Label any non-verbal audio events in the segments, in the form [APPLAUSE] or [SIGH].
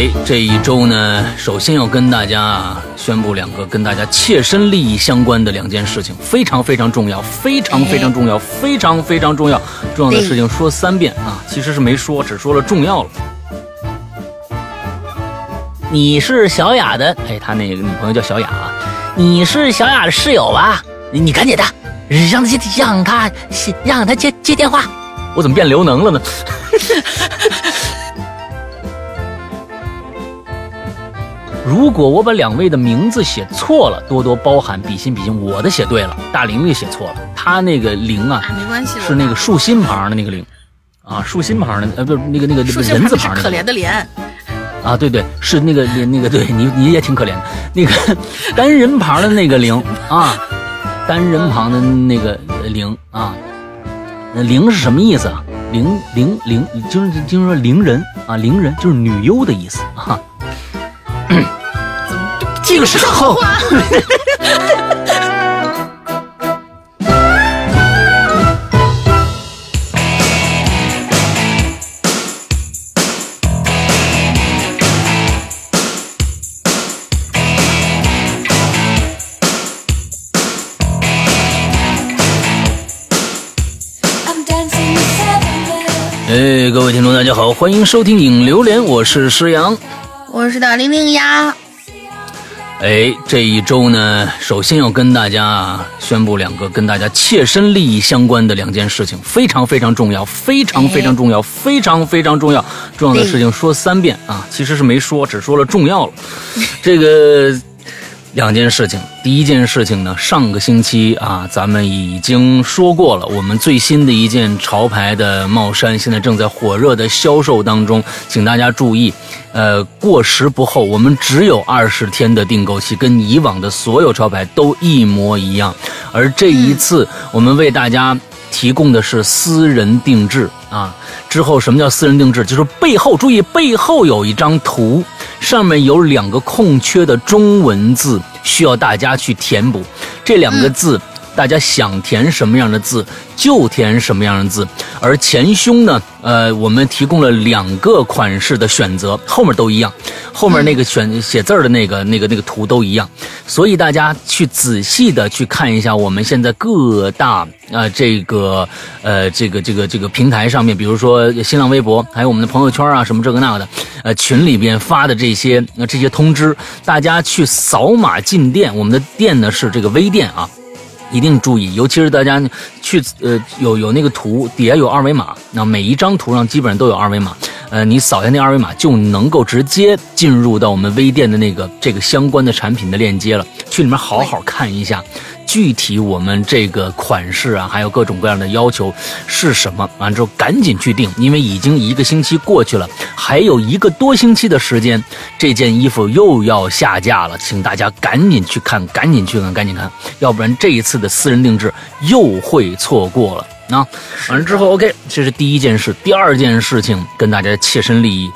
哎，这一周呢，首先要跟大家宣布两个跟大家切身利益相关的两件事情，非常非常重要，非常非常重要，非常非常重要。重要的事情说三遍啊，其实是没说，只说了重要了。你是小雅的，哎，他那个女朋友叫小雅啊，你是小雅的室友吧？你你赶紧的，让他接，让他让他接接电话。我怎么变刘能了呢？如果我把两位的名字写错了，多多包涵，比心比心。我的写对了，大玲玲写错了，她那个玲啊，没关系，是那个竖心旁的那个玲，啊，竖心旁的，呃，不是那个那个人字旁的，可怜的怜。啊，对对，是那个那个，对你你也挺可怜的，那个 [LAUGHS] 单人旁的那个玲啊，单人旁的那个玲啊，那玲是什么意思啊？玲玲玲，就是就是说伶人啊，伶人就是女优的意思啊。这个时候。哎，各位听众，大家好，欢迎收听《影榴莲》，我是石阳，我是大玲玲呀。哎，这一周呢，首先要跟大家宣布两个跟大家切身利益相关的两件事情，非常非常重要，非常非常重要，非常非常重要。重要的事情说三遍啊，其实是没说，只说了重要了。这个。两件事情，第一件事情呢，上个星期啊，咱们已经说过了，我们最新的一件潮牌的帽衫现在正在火热的销售当中，请大家注意，呃，过时不候，我们只有二十天的订购期，跟以往的所有潮牌都一模一样，而这一次我们为大家提供的是私人定制啊。之后什么叫私人定制？就是背后注意，背后有一张图。上面有两个空缺的中文字，需要大家去填补。这两个字，大家想填什么样的字就填什么样的字。而前胸呢，呃，我们提供了两个款式的选择，后面都一样，后面那个选写字儿的那个、那个、那个图都一样。所以大家去仔细的去看一下，我们现在各大啊这个呃这个这个这个平台上面，比如说新浪微博，还有我们的朋友圈啊，什么这个那个的，呃群里边发的这些这些通知，大家去扫码进店。我们的店呢是这个微店啊，一定注意，尤其是大家去呃有有那个图底下有二维码，那每一张图上基本上都有二维码。呃，你扫一下那二维码，就能够直接进入到我们微店的那个这个相关的产品的链接了。去里面好好看一下，具体我们这个款式啊，还有各种各样的要求是什么。完之后赶紧去定，因为已经一个星期过去了，还有一个多星期的时间，这件衣服又要下架了，请大家赶紧去看，赶紧去看，赶紧看，要不然这一次的私人定制又会错过了。啊，完了之后，OK，这是第一件事。第二件事情跟大家切身利益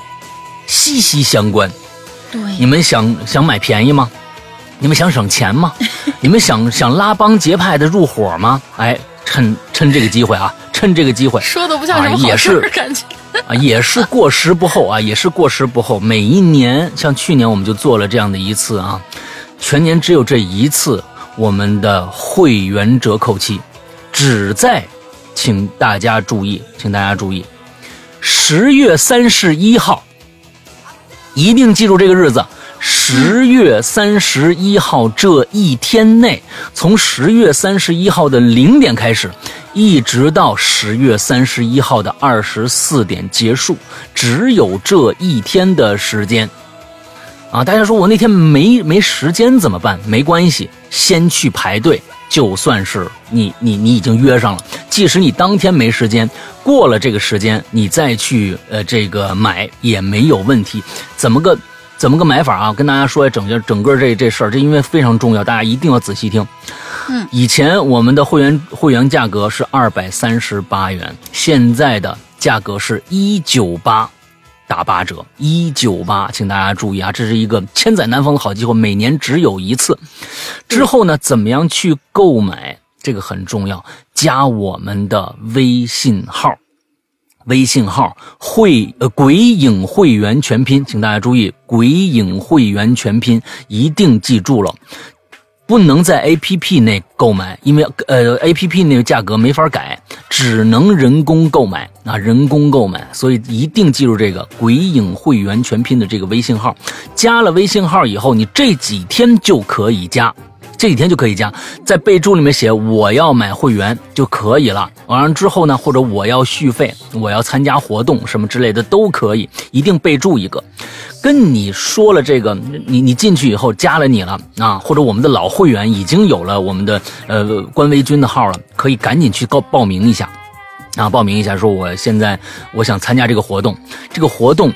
息息相关。对，你们想想买便宜吗？你们想省钱吗？[LAUGHS] 你们想想拉帮结派的入伙吗？哎，趁趁这个机会啊，趁这个机会，说的不像什么好事感觉啊，也是过时不候啊，[LAUGHS] 也是过时不候。每一年，像去年我们就做了这样的一次啊，全年只有这一次，我们的会员折扣期只在。请大家注意，请大家注意，十月三十一号，一定记住这个日子。十月三十一号这一天内，从十月三十一号的零点开始，一直到十月三十一号的二十四点结束，只有这一天的时间。啊，大家说我那天没没时间怎么办？没关系，先去排队。就算是你你你已经约上了，即使你当天没时间，过了这个时间你再去呃这个买也没有问题。怎么个怎么个买法啊？跟大家说一整个整个这这事儿，这因为非常重要，大家一定要仔细听。嗯，以前我们的会员会员价格是二百三十八元，现在的价格是一九八。打八折，一九八，请大家注意啊，这是一个千载难逢的好机会，每年只有一次。之后呢，怎么样去购买？这个很重要，加我们的微信号，微信号会呃鬼影会员全拼，请大家注意，鬼影会员全拼一定记住了。不能在 A P P 内购买，因为呃 A P P 那个价格没法改，只能人工购买啊，人工购买，所以一定记住这个“鬼影会员全拼”的这个微信号。加了微信号以后，你这几天就可以加，这几天就可以加，在备注里面写“我要买会员”就可以了。完了之后呢，或者我要续费，我要参加活动什么之类的都可以，一定备注一个。跟你说了这个，你你进去以后加了你了啊，或者我们的老会员已经有了我们的呃官微君的号了，可以赶紧去报报名一下，啊，报名一下，说我现在我想参加这个活动，这个活动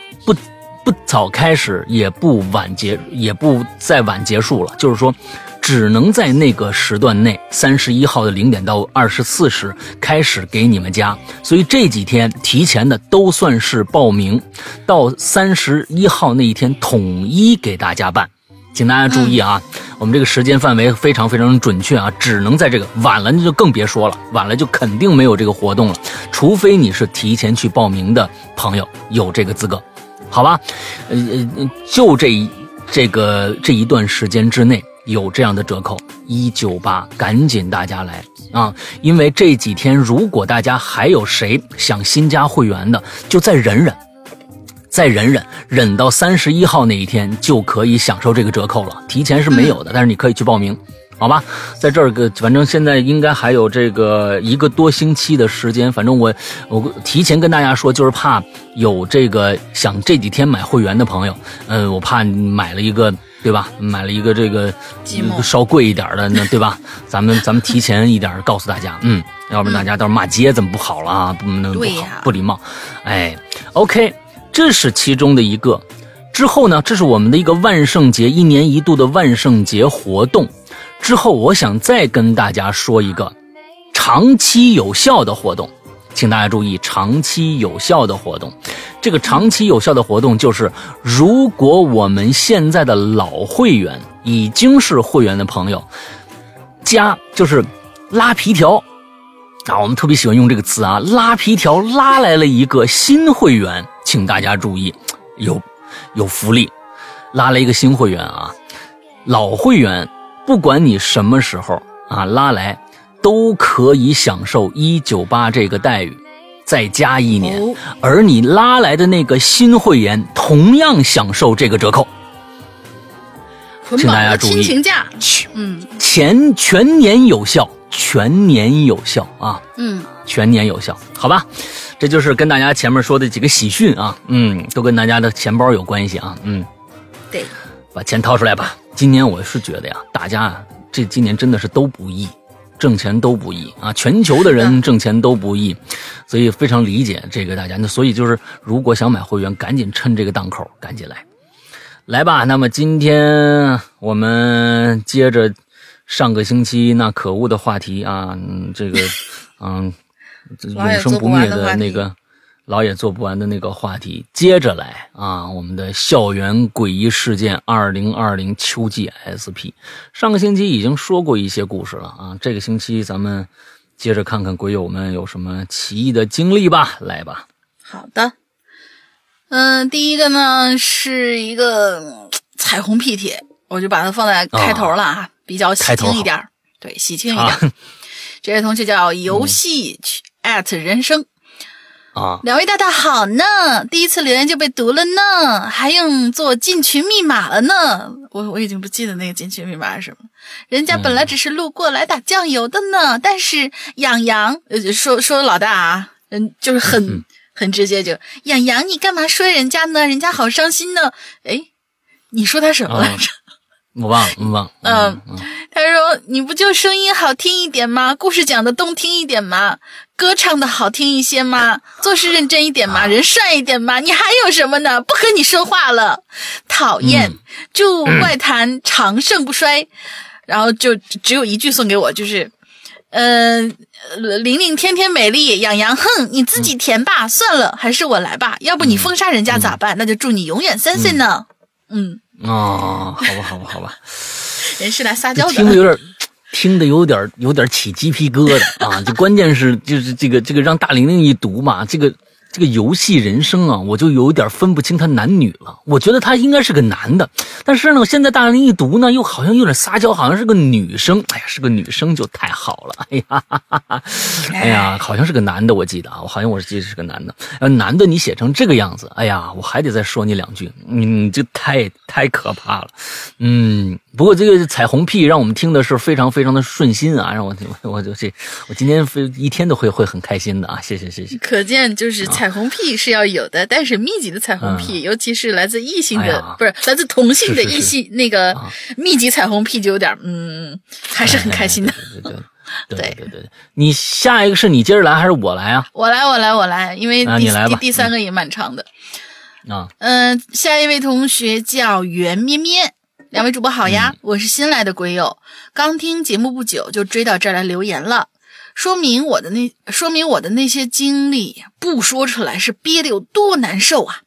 不不早开始，也不晚结，也不再晚结束了，就是说。只能在那个时段内，三十一号的零点到二十四时开始给你们加，所以这几天提前的都算是报名，到三十一号那一天统一给大家办，请大家注意啊，我们这个时间范围非常非常准确啊，只能在这个晚了那就更别说了，晚了就肯定没有这个活动了，除非你是提前去报名的朋友有这个资格，好吧？呃呃，就这这个这一段时间之内。有这样的折扣，一九八，赶紧大家来啊！因为这几天，如果大家还有谁想新加会员的，就再忍忍，再忍忍，忍到三十一号那一天就可以享受这个折扣了。提前是没有的，但是你可以去报名，好吧？在这儿个，反正现在应该还有这个一个多星期的时间。反正我我提前跟大家说，就是怕有这个想这几天买会员的朋友，嗯，我怕买了一个。对吧？买了一个这个稍贵一点的，那对吧？咱 [LAUGHS] 们咱们提前一点告诉大家，嗯，要不然大家到时候骂街怎么不好了啊？不能不好不礼貌。哎，OK，这是其中的一个。之后呢，这是我们的一个万圣节一年一度的万圣节活动。之后我想再跟大家说一个长期有效的活动。请大家注意，长期有效的活动，这个长期有效的活动就是，如果我们现在的老会员已经是会员的朋友，加就是拉皮条。啊，我们特别喜欢用这个词啊，拉皮条拉来了一个新会员，请大家注意，有有福利，拉了一个新会员啊，老会员不管你什么时候啊拉来。都可以享受一九八这个待遇，再加一年，而你拉来的那个新会员同样享受这个折扣。请大家注意，亲情价，嗯，全全年有效，全年有效啊，嗯，全年有效，好吧，这就是跟大家前面说的几个喜讯啊，嗯，都跟大家的钱包有关系啊，嗯，对，把钱掏出来吧。今年我是觉得呀，大家啊，这今年真的是都不易。挣钱都不易啊，全球的人挣钱都不易，所以非常理解这个大家。那所以就是，如果想买会员，赶紧趁这个档口，赶紧来，来吧。那么今天我们接着上个星期那可恶的话题啊，这个嗯，[LAUGHS] 永生不灭的那个。老也做不完的那个话题，接着来啊！我们的校园诡异事件二零二零秋季 SP，上个星期已经说过一些故事了啊！这个星期咱们接着看看鬼友们有什么奇异的经历吧，来吧。好的，嗯，第一个呢是一个彩虹屁帖，我就把它放在开头了啊，比较喜庆一点对，喜庆一点。这位同学叫游戏 at 人生。两位大大好呢，第一次留言就被读了呢，还用做进群密码了呢。我我已经不记得那个进群密码是什么。人家本来只是路过来打酱油的呢，但是养羊呃说说老大啊，嗯就是很很直接就养羊，你干嘛说人家呢？人家好伤心呢。哎，你说他什么来着？我忘了，我忘了。嗯，他说你不就声音好听一点吗？故事讲的动听一点吗？歌唱的好听一些吗？做事认真一点吗？人帅一点吗？你还有什么呢？不和你说话了，讨厌！祝外坛长盛不衰。然后就只有一句送给我，就是，嗯，玲玲天天美丽，养羊哼，你自己填吧。算了，还是我来吧。要不你封杀人家咋办？那就祝你永远三岁呢。嗯。哦，好吧，好吧，好吧。[LAUGHS] 人是来撒娇的。听的有点。听的有点有点起鸡皮疙瘩啊！就关键是就是这个这个让大玲玲一读嘛，这个这个游戏人生啊，我就有点分不清他男女了。我觉得他应该是个男的，但是呢，现在大人一读呢，又好像有点撒娇，好像是个女生。哎呀，是个女生就太好了。哎呀，哈哈哈哎呀，好像是个男的，我记得啊，我好像我记得是个男的。呃，男的你写成这个样子，哎呀，我还得再说你两句。嗯，这太太可怕了。嗯，不过这个彩虹屁让我们听的是非常非常的顺心啊，让我我就这我今天非一天都会会很开心的啊。谢谢谢谢。可见就是彩虹屁是要有的，但是密集的彩虹屁，尤其是来自异性的，不是来自同性的异性那个密集彩虹屁，就有点嗯，还是很开心的。对对对对对，你下一个是你接着来还是我来啊？我来我来我来，因为第第第三个也蛮长的啊。嗯，下一位同学叫袁咩咩，两位主播好呀，我是新来的鬼友，刚听节目不久就追到这儿来留言了。说明我的那说明我的那些经历不说出来是憋得有多难受啊！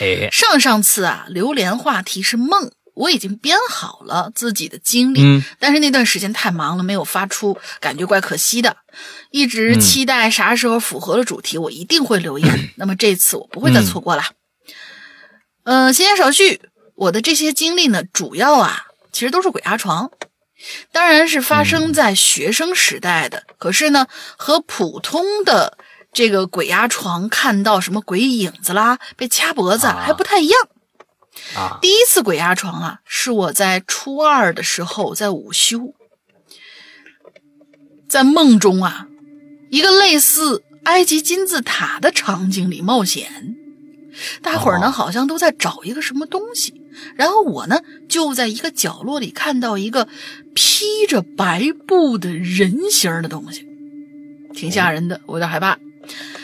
哎，上上次啊，榴莲话题是梦，我已经编好了自己的经历，嗯，但是那段时间太忙了，没有发出，感觉怪可惜的。一直期待啥时候符合了主题，我一定会留言。[CLEARS THROAT] 那么这次我不会再错过了。嗯，闲言少叙，我的这些经历呢，主要啊，其实都是鬼压床。当然是发生在学生时代的，可是呢，和普通的这个鬼压床看到什么鬼影子啦、被掐脖子还不太一样。啊，第一次鬼压床啊，是我在初二的时候在午休，在梦中啊，一个类似埃及金字塔的场景里冒险，大伙儿呢好像都在找一个什么东西。然后我呢，就在一个角落里看到一个披着白布的人形的东西，挺吓人的，我有点害怕。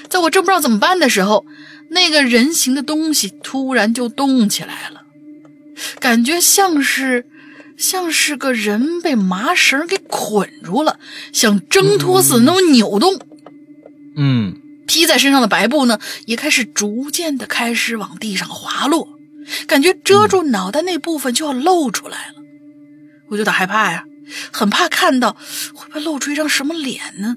在我正不知道怎么办的时候，那个人形的东西突然就动起来了，感觉像是像是个人被麻绳给捆住了，想挣脱似的那么扭动。嗯，披在身上的白布呢，也开始逐渐的开始往地上滑落。感觉遮住脑袋那部分就要露出来了，我有点害怕呀，很怕看到会不会露出一张什么脸呢？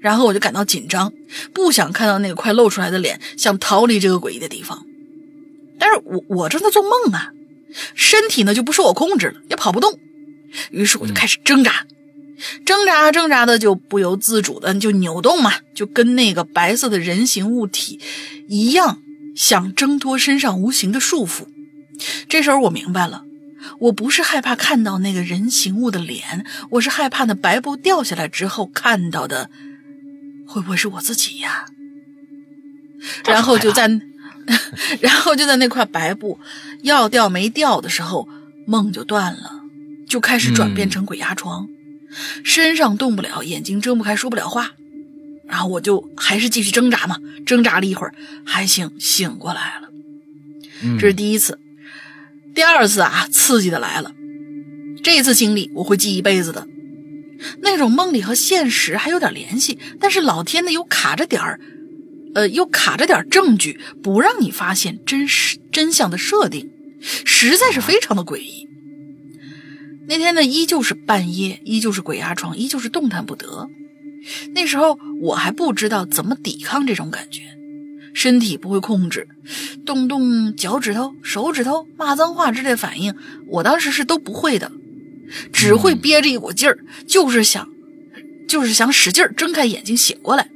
然后我就感到紧张，不想看到那个快露出来的脸，想逃离这个诡异的地方。但是我我正在做梦啊，身体呢就不受我控制了，也跑不动。于是我就开始挣扎，挣扎挣扎的就不由自主的就扭动嘛，就跟那个白色的人形物体一样。想挣脱身上无形的束缚，这时候我明白了，我不是害怕看到那个人形物的脸，我是害怕那白布掉下来之后看到的会不会是我自己呀？然后就在，[LAUGHS] 然后就在那块白布要掉没掉的时候，梦就断了，就开始转变成鬼压床，身上动不了，眼睛睁不开，说不了话。然后我就还是继续挣扎嘛，挣扎了一会儿，还行，醒过来了。这是第一次，第二次啊，刺激的来了。这次经历我会记一辈子的。那种梦里和现实还有点联系，但是老天呢又卡着点儿，呃，又卡着点证据，不让你发现真实真相的设定，实在是非常的诡异。那天呢，依旧是半夜，依旧是鬼压床，依旧是动弹不得。那时候我还不知道怎么抵抗这种感觉，身体不会控制，动动脚趾头、手指头、骂脏话之类的反应，我当时是都不会的，只会憋着一股劲儿，就是想，就是想使劲儿睁开眼睛醒过来。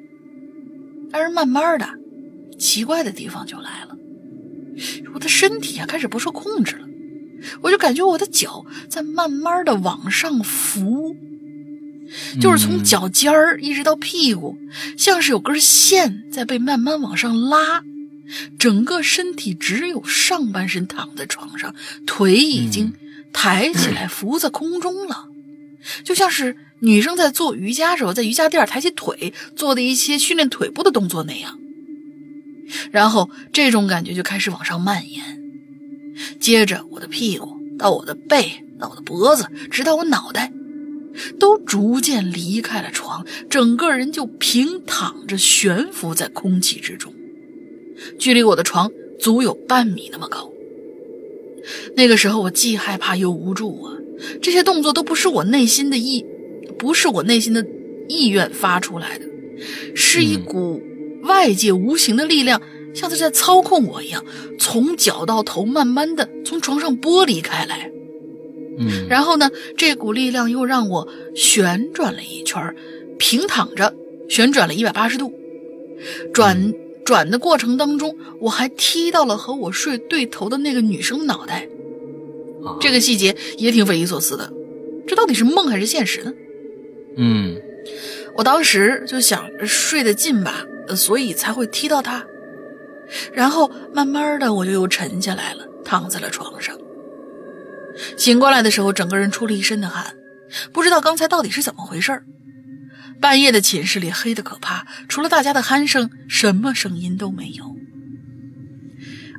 但是慢慢的，奇怪的地方就来了，我的身体啊开始不受控制了，我就感觉我的脚在慢慢的往上浮。就是从脚尖儿一直到屁股，像是有根线在被慢慢往上拉，整个身体只有上半身躺在床上，腿已经抬起来浮在空中了，就像是女生在做瑜伽时候在瑜伽垫抬起腿做的一些训练腿部的动作那样。然后这种感觉就开始往上蔓延，接着我的屁股到我的背到我的脖子，直到我脑袋。都逐渐离开了床，整个人就平躺着悬浮在空气之中，距离我的床足有半米那么高。那个时候我既害怕又无助啊，这些动作都不是我内心的意，不是我内心的意愿发出来的，是一股外界无形的力量像是在操控我一样，从脚到头慢慢的从床上剥离开来。嗯，然后呢，这股力量又让我旋转了一圈，平躺着旋转了一百八十度，转转的过程当中，我还踢到了和我睡对头的那个女生脑袋。这个细节也挺匪夷所思的，这到底是梦还是现实呢？嗯，我当时就想睡得近吧，所以才会踢到她。然后慢慢的我就又沉下来了，躺在了床上。醒过来的时候，整个人出了一身的汗，不知道刚才到底是怎么回事半夜的寝室里黑的可怕，除了大家的鼾声，什么声音都没有。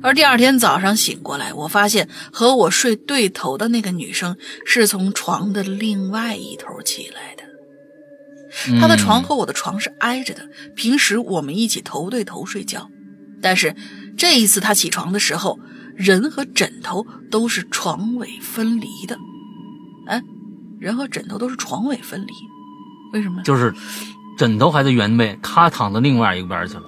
而第二天早上醒过来，我发现和我睡对头的那个女生是从床的另外一头起来的。她的床和我的床是挨着的，平时我们一起头对头睡觉。但是这一次她起床的时候，人和枕头都是床尾分离的。哎，人和枕头都是床尾分离，为什么？就是枕头还在原位，他躺到另外一边去了。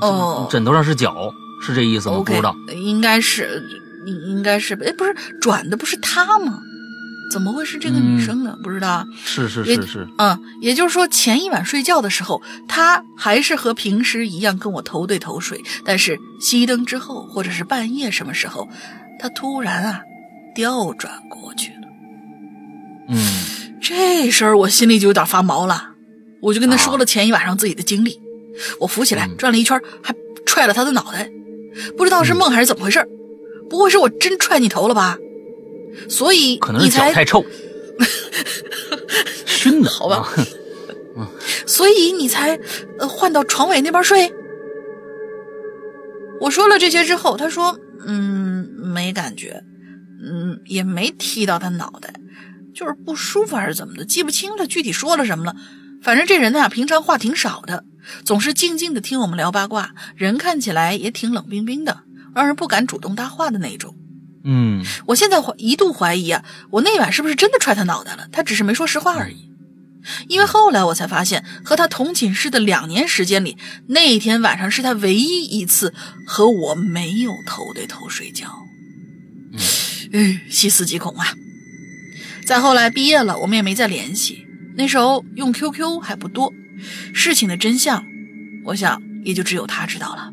哦，枕头上是脚。是这意思吗？不知道，应该是，应应该是，哎，不是转的不是他吗？怎么会是这个女生呢？不知道。是是是是，嗯，也就是说前一晚睡觉的时候，她还是和平时一样跟我头对头睡，但是熄灯之后或者是半夜什么时候，他突然啊调转过去了。嗯，这事儿我心里就有点发毛了，我就跟他说了前一晚上自己的经历。我扶起来转了一圈，还踹了他的脑袋。不知道是梦还是怎么回事不会是我真踹你头了吧？所以可能是脚太臭，[LAUGHS] 熏的好吧？[LAUGHS] 嗯，所以你才呃换到床尾那边睡。我说了这些之后，他说嗯没感觉，嗯也没踢到他脑袋，就是不舒服还是怎么的，记不清他具体说了什么了。反正这人呢，平常话挺少的。总是静静的听我们聊八卦，人看起来也挺冷冰冰的，让人不敢主动搭话的那种。嗯，我现在怀一度怀疑啊，我那晚是不是真的踹他脑袋了？他只是没说实话而已。因为后来我才发现，和他同寝室的两年时间里，那天晚上是他唯一一次和我没有头对头睡觉。嗯，细思极恐啊！再后来毕业了，我们也没再联系。那时候用 QQ 还不多。事情的真相，我想也就只有他知道了。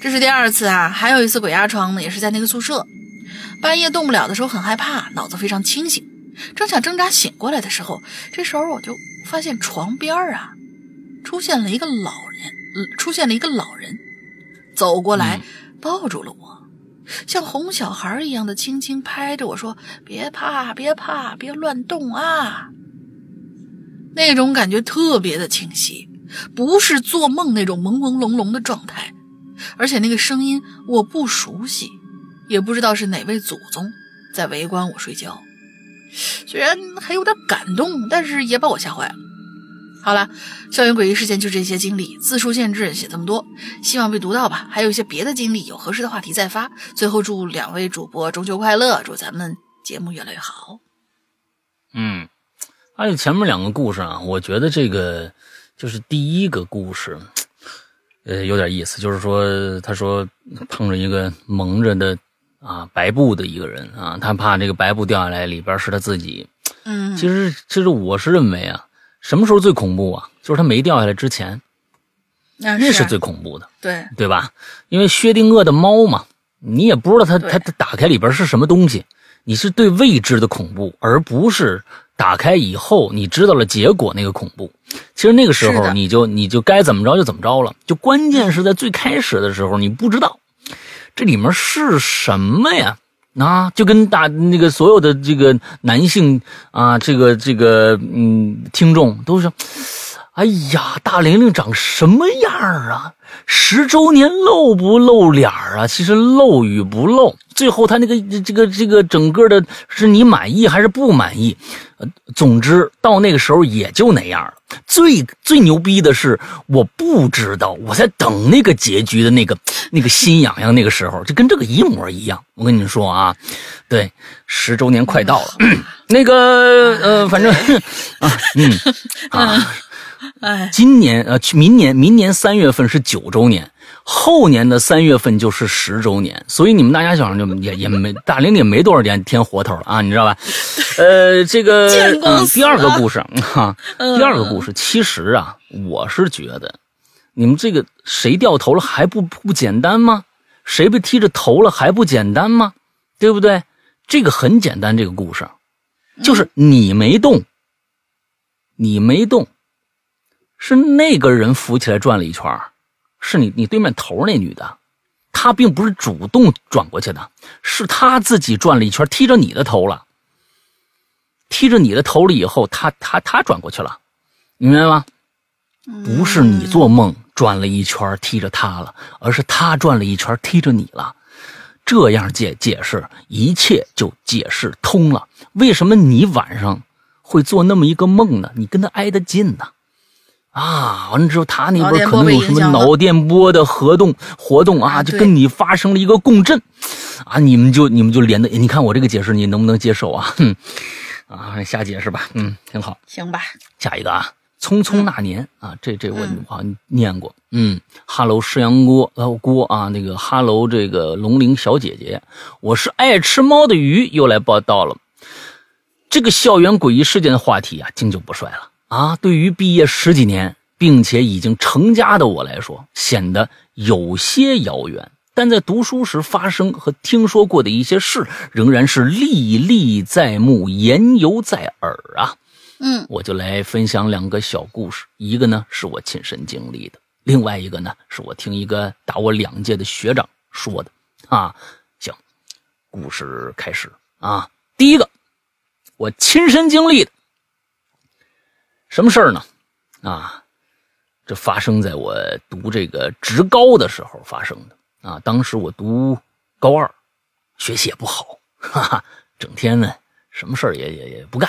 这是第二次啊，还有一次鬼压床呢，也是在那个宿舍，半夜动不了的时候很害怕，脑子非常清醒，正想挣扎醒过来的时候，这时候我就发现床边啊，出现了一个老人，出现了一个老人，走过来抱住了我，像哄小孩一样的轻轻拍着我说：“别怕，别怕，别乱动啊。”那种感觉特别的清晰，不是做梦那种朦朦胧胧的状态，而且那个声音我不熟悉，也不知道是哪位祖宗在围观我睡觉。虽然还有点感动，但是也把我吓坏了。好了，校园诡异事件就这些经历，字数限制，写这么多，希望被读到吧。还有一些别的经历，有合适的话题再发。最后祝两位主播中秋快乐，祝咱们节目越来越好。嗯。还有前面两个故事啊，我觉得这个就是第一个故事，呃，有点意思。就是说，他说碰着一个蒙着的啊白布的一个人啊，他怕这个白布掉下来，里边是他自己。嗯，其实其实我是认为啊，什么时候最恐怖啊？就是他没掉下来之前，那是最恐怖的，对对吧？因为薛定谔的猫嘛，你也不知道它它它打开里边是什么东西，你是对未知的恐怖，而不是。打开以后，你知道了结果那个恐怖，其实那个时候你就你就该怎么着就怎么着了。就关键是在最开始的时候，你不知道这里面是什么呀？啊，就跟大那个所有的这个男性啊，这个这个嗯，听众都是，哎呀，大玲玲长什么样啊？十周年露不露脸啊？其实露与不露，最后他那个这个这个整个的，是你满意还是不满意？总之到那个时候也就那样了。最最牛逼的是，我不知道，我在等那个结局的那个那个心痒痒。那个时候就跟这个一模一样。我跟你说啊，对，十周年快到了，那个呃，反正 [LAUGHS] 啊，嗯啊。哎，今年呃，明年明年三月份是九周年，后年的三月份就是十周年，所以你们大家想就也也没大玲也没多少天天活头了啊，你知道吧？[LAUGHS] 呃，这个嗯，第二个故事哈，第二个故事，其实啊，我是觉得你们这个谁掉头了还不不简单吗？谁被踢着头了还不简单吗？对不对？这个很简单，这个故事就是你没动，你没动。是那个人扶起来转了一圈是你你对面头那女的，她并不是主动转过去的，是她自己转了一圈踢着你的头了，踢着你的头了以后，她她她转过去了，明白吗？不是你做梦转了一圈踢着她了，而是她转了一圈踢着你了，这样解解释一切就解释通了。为什么你晚上会做那么一个梦呢？你跟他挨得近呢？完了之后，他那边可能有什么脑电波的活动活动啊，就跟你发生了一个共振，啊，你们就你们就连的，你看我这个解释你能不能接受啊？[LAUGHS] 哼，啊，瞎解释吧，嗯，挺好，行吧。下一个啊，匆匆那年啊，这这我好像念过，嗯哈喽，石羊锅呃锅啊，那个哈喽，这个龙鳞小姐姐，我是爱吃猫的鱼，又来报道了。这个校园诡异事件的话题啊，经久不衰了。啊，对于毕业十几年并且已经成家的我来说，显得有些遥远。但在读书时发生和听说过的一些事，仍然是历历在目、言犹在耳啊。嗯，我就来分享两个小故事，一个呢是我亲身经历的，另外一个呢是我听一个大我两届的学长说的。啊，行，故事开始啊。第一个，我亲身经历的。什么事儿呢？啊，这发生在我读这个职高的时候发生的啊。当时我读高二，学习也不好，[LAUGHS] 哈哈，整天呢什么事儿也也也不干，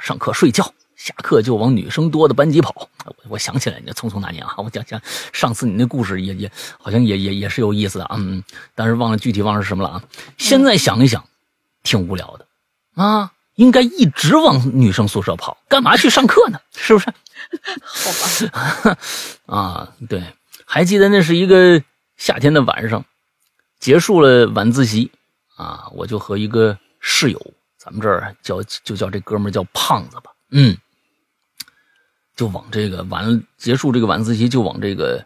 上课睡觉，下课就往女生多的班级跑。我我想起来，你匆匆那年啊，[LAUGHS] 我讲讲上次你那故事也也好像也也也是有意思的啊，嗯，但是忘了具体忘了是什么了啊。现在想一想，挺无聊的啊。应该一直往女生宿舍跑，干嘛去上课呢？是不是？好吧。[LAUGHS] 啊，对，还记得那是一个夏天的晚上，结束了晚自习啊，我就和一个室友，咱们这儿叫就叫这哥们叫胖子吧，嗯，就往这个晚结束这个晚自习，就往这个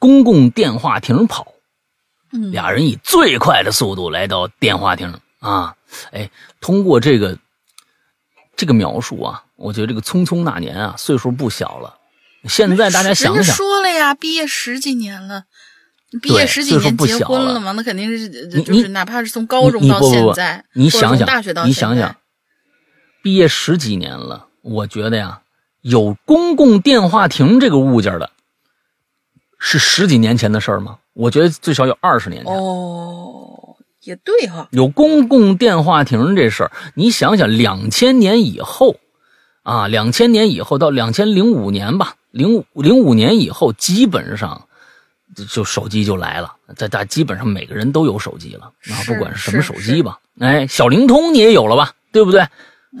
公共电话亭跑。俩人以最快的速度来到电话亭啊，哎，通过这个。这个描述啊，我觉得这个匆匆那年啊，岁数不小了。现在大家想想，说了呀，毕业十几年了，毕业十几年结婚了嘛，那肯定是就是哪怕是从高中到现在，你想想，大学到你想想，毕业十几年了，我觉得呀，有公共电话亭这个物件的，是十几年前的事儿吗？我觉得最少有二十年前。哦。也对哈，有公共电话亭这事儿，你想想，两千年以后，啊，两千年以后到两千零五年吧，零五零五年以后，基本上就手机就来了，在大基本上每个人都有手机了啊，不管是什么手机吧，哎，小灵通你也有了吧，对不对？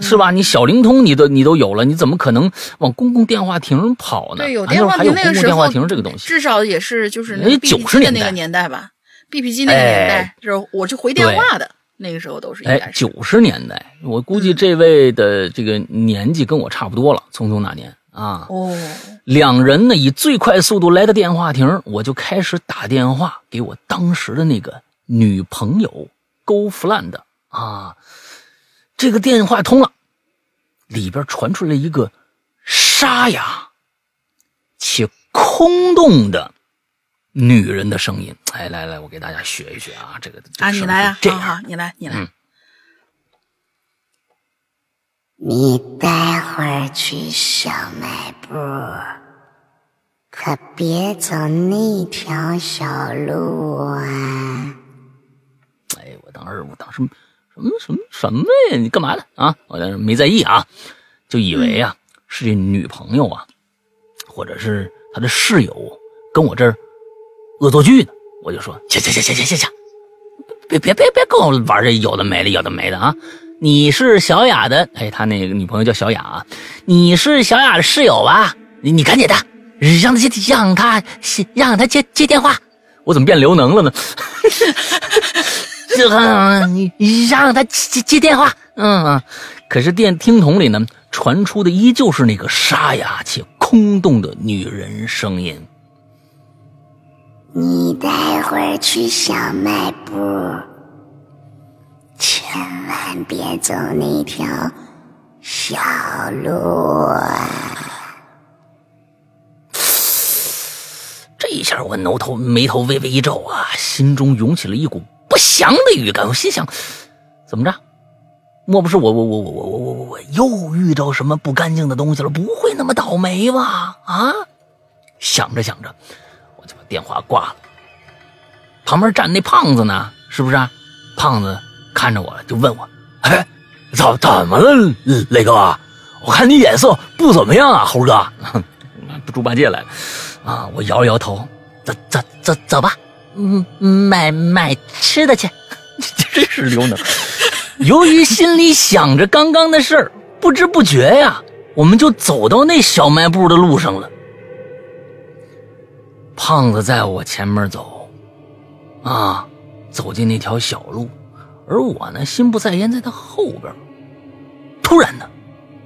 是吧？你小灵通你都你都有了，你怎么可能往公共电话亭跑呢？对，有电话亭那个时候，这个东西至少也是就是那九十年那个年代吧。B P 机那个年代，就是我是回电话的那个时候，都是哎九十年代。我估计这位的这个年纪跟我差不多了。匆匆那年啊，哦，两人呢以最快速度来到电话亭，我就开始打电话给我当时的那个女朋友 Go Fland 啊。这个电话通了，里边传出来一个沙哑且空洞的。女人的声音，哎，来来，我给大家学一学啊，这个啊，你来啊，这样，你来，你来。你待会儿去小卖部，可别走那条小路啊！哎，我当时，我当时什么什么什么呀？你干嘛呢？啊，我当时没在意啊，就以为啊是这女朋友啊，或者是他的室友跟我这儿。恶作剧呢，我就说行行行行行行行，别别别别跟我玩这有的没的有的没的啊！你是小雅的，哎，他那个女朋友叫小雅啊，你是小雅的室友吧？你你赶紧的，让他接让他让他接接电话。我怎么变刘能了呢？[LAUGHS] 这你让他接接电话。嗯，可是电听筒里呢传出的依旧是那个沙哑且空洞的女人声音。你待会儿去小卖部，千万别走那条小路啊。这一下我挠头眉头微微一皱啊，心中涌起了一股不祥的预感。我心想，怎么着？莫不是我我我我我我我我又遇到什么不干净的东西了？不会那么倒霉吧？啊！想着想着。电话挂了。旁边站那胖子呢？是不是？胖子看着我了，就问我：“哎，怎怎么了，雷哥？我看你眼色不怎么样啊，猴哥。[LAUGHS] ”猪八戒来了啊！我摇了摇头，走走走走吧，嗯，买买吃的去。[LAUGHS] 真是刘能。由于心里想着刚刚的事儿，不知不觉呀，我们就走到那小卖部的路上了。胖子在我前面走，啊，走进那条小路，而我呢，心不在焉，在他后边。突然呢，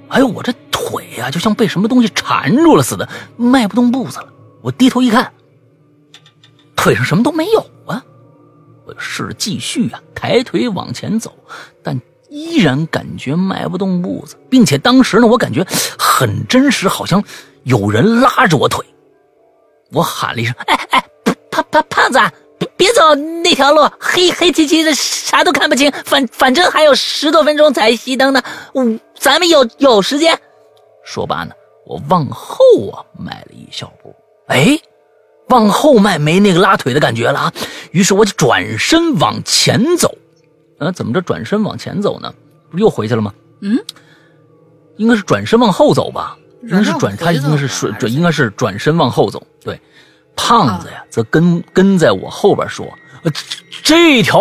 哎呦，我这腿呀，就像被什么东西缠住了似的，迈不动步子了。我低头一看，腿上什么都没有啊！我试着继续啊，抬腿往前走，但依然感觉迈不动步子，并且当时呢，我感觉很真实，好像有人拉着我腿。我喊了一声：“哎哎，胖胖胖子，别别走那条路，黑黑漆漆的，啥都看不清。反反正还有十多分钟才熄灯呢，咱们有有时间。”说罢呢，我往后啊迈了一小步，哎，往后迈没那个拉腿的感觉了啊。于是我就转身往前走，啊，怎么着转身往前走呢？不是又回去了吗？嗯，应该是转身往后走吧。应该是转，他应该是转，应该是转身往后走。对，胖子呀，则跟跟在我后边说：“这条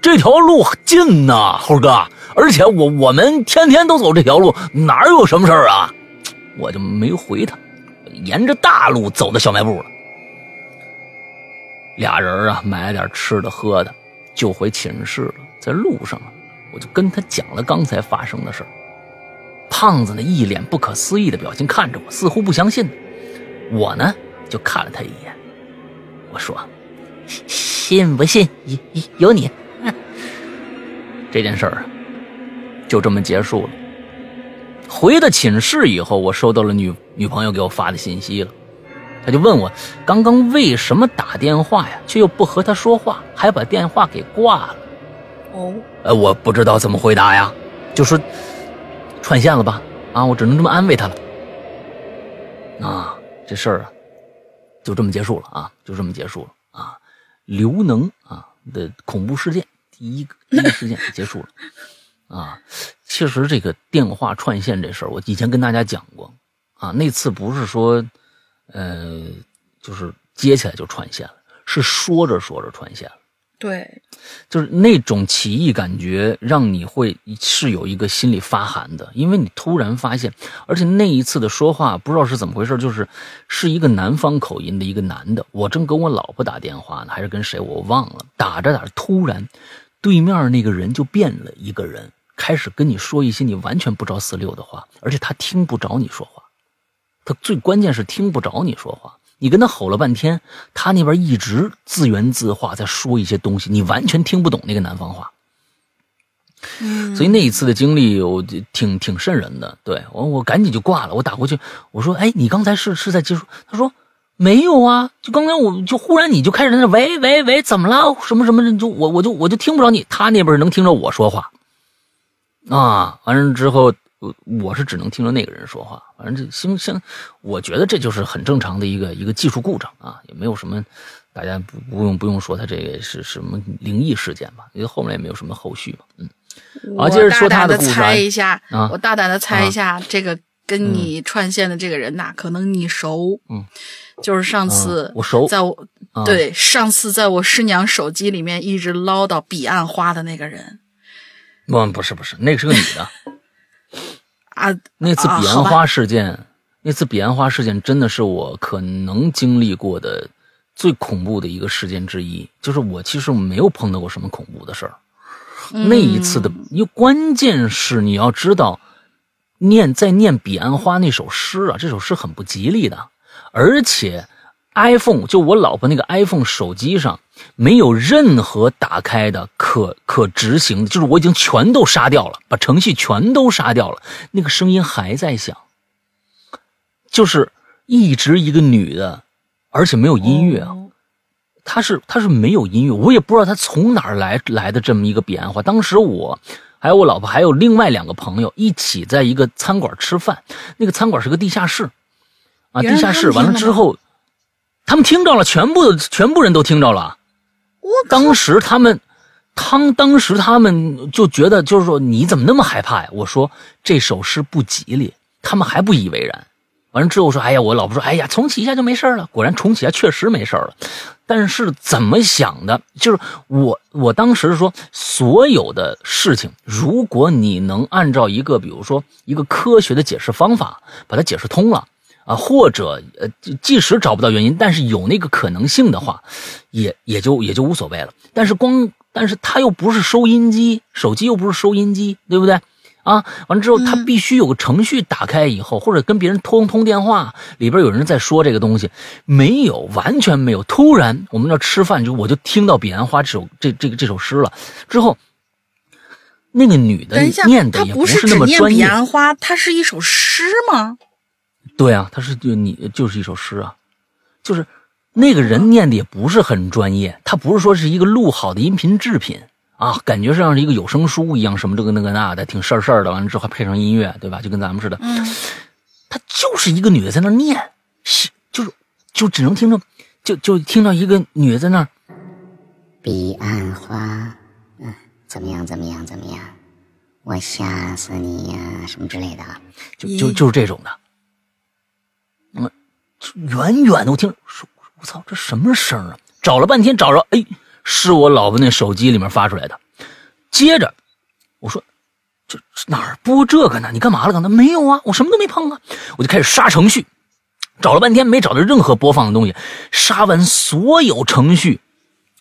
这条路近呐，猴哥，而且我我们天天都走这条路，哪有什么事儿啊？”我就没回他，沿着大路走到小卖部了。俩人啊，买了点吃的喝的，就回寝室了。在路上啊，我就跟他讲了刚才发生的事儿。胖子呢，一脸不可思议的表情看着我，似乎不相信。我呢，就看了他一眼，我说：“信不信有有你？” [LAUGHS] 这件事儿啊，就这么结束了。回到寝室以后，我收到了女女朋友给我发的信息了，她就问我刚刚为什么打电话呀，却又不和她说话，还把电话给挂了。哦，呃，我不知道怎么回答呀，就说。串线了吧？啊，我只能这么安慰他了。啊，这事儿啊，就这么结束了啊，就这么结束了啊。刘能啊的恐怖事件，第一个第一个事件结束了。啊，其实这个电话串线这事儿，我以前跟大家讲过啊。那次不是说，呃，就是接起来就串线了，是说着说着串线了。对，就是那种奇异感觉，让你会是有一个心里发寒的，因为你突然发现，而且那一次的说话不知道是怎么回事，就是是一个南方口音的一个男的，我正跟我老婆打电话呢，还是跟谁我忘了，打着打着，突然对面那个人就变了一个人，开始跟你说一些你完全不着四六的话，而且他听不着你说话，他最关键是听不着你说话。你跟他吼了半天，他那边一直自圆自话在说一些东西，你完全听不懂那个南方话。嗯，所以那一次的经历，我挺挺瘆人的。对我，我赶紧就挂了。我打过去，我说：“哎，你刚才是是在接触？”他说：“没有啊，就刚才我就忽然你就开始在那喂喂喂，怎么了？什么什么？就我我就我就听不着你，他那边能听着我说话。啊，完了之后。”我是只能听着那个人说话，反正这行行，我觉得这就是很正常的一个一个技术故障啊，也没有什么，大家不不用不用说他这个是什么灵异事件吧，因为后面也没有什么后续嘛，嗯。我接着说他的故事。猜一下，我大胆的猜一下，这个跟你串线的这个人呐，可能你熟，嗯，就是上次我熟，在我对上次在我师娘手机里面一直唠叨彼岸花的那个人。嗯不是不是，那个是个女的。啊，那次彼岸花事件，那次彼岸花事件真的是我可能经历过的最恐怖的一个事件之一。就是我其实没有碰到过什么恐怖的事儿，那一次的，因为关键是你要知道，念在念彼岸花那首诗啊，这首诗很不吉利的，而且 iPhone 就我老婆那个 iPhone 手机上没有任何打开的可可执行的，就是我已经全都杀掉了，把程序全都杀掉了，那个声音还在响。就是一直一个女的，而且没有音乐啊，她是她是没有音乐，我也不知道她从哪儿来来的这么一个彼岸花。当时我还有我老婆还有另外两个朋友一起在一个餐馆吃饭，那个餐馆是个地下室啊，地下室完了之后，他们听着了，全部全部人都听着了。我当时他们，当当时他们就觉得就是说你怎么那么害怕呀？我说这首诗不吉利，他们还不以为然。完了之后说：“哎呀，我老婆说，哎呀，重启一下就没事了。果然重启一下确实没事了。但是怎么想的？就是我，我当时说，所有的事情，如果你能按照一个，比如说一个科学的解释方法，把它解释通了啊，或者呃，即使找不到原因，但是有那个可能性的话，也也就也就无所谓了。但是光，但是它又不是收音机，手机又不是收音机，对不对？”啊，完了之后，他必须有个程序打开以后，或者跟别人通通电话，里边有人在说这个东西，没有，完全没有。突然，我们那吃饭就我就听到《彼岸花》这首这这个这首诗了。之后，那个女的念的也不是那么专业。彼岸花，它是一首诗吗？对啊，他是就你就是一首诗啊，就是那个人念的也不是很专业，他不是说是一个录好的音频制品。啊，感觉像是一个有声书一样，什么这个那个那的，挺事儿事儿的。完了之后还配上音乐，对吧？就跟咱们似的。嗯，他就是一个女的在那念，就是就只能听着，就就听到一个女的在那。彼岸花，嗯，怎么样？怎么样？怎么样？我吓死你呀！什么之类的，就就就是这种的。远远的我听，说我操，这什么声啊？找了半天找着，哎。是我老婆那手机里面发出来的。接着我说：“这哪儿播这个呢？你干嘛了？刚才没有啊，我什么都没碰啊。”我就开始杀程序，找了半天没找到任何播放的东西。杀完所有程序，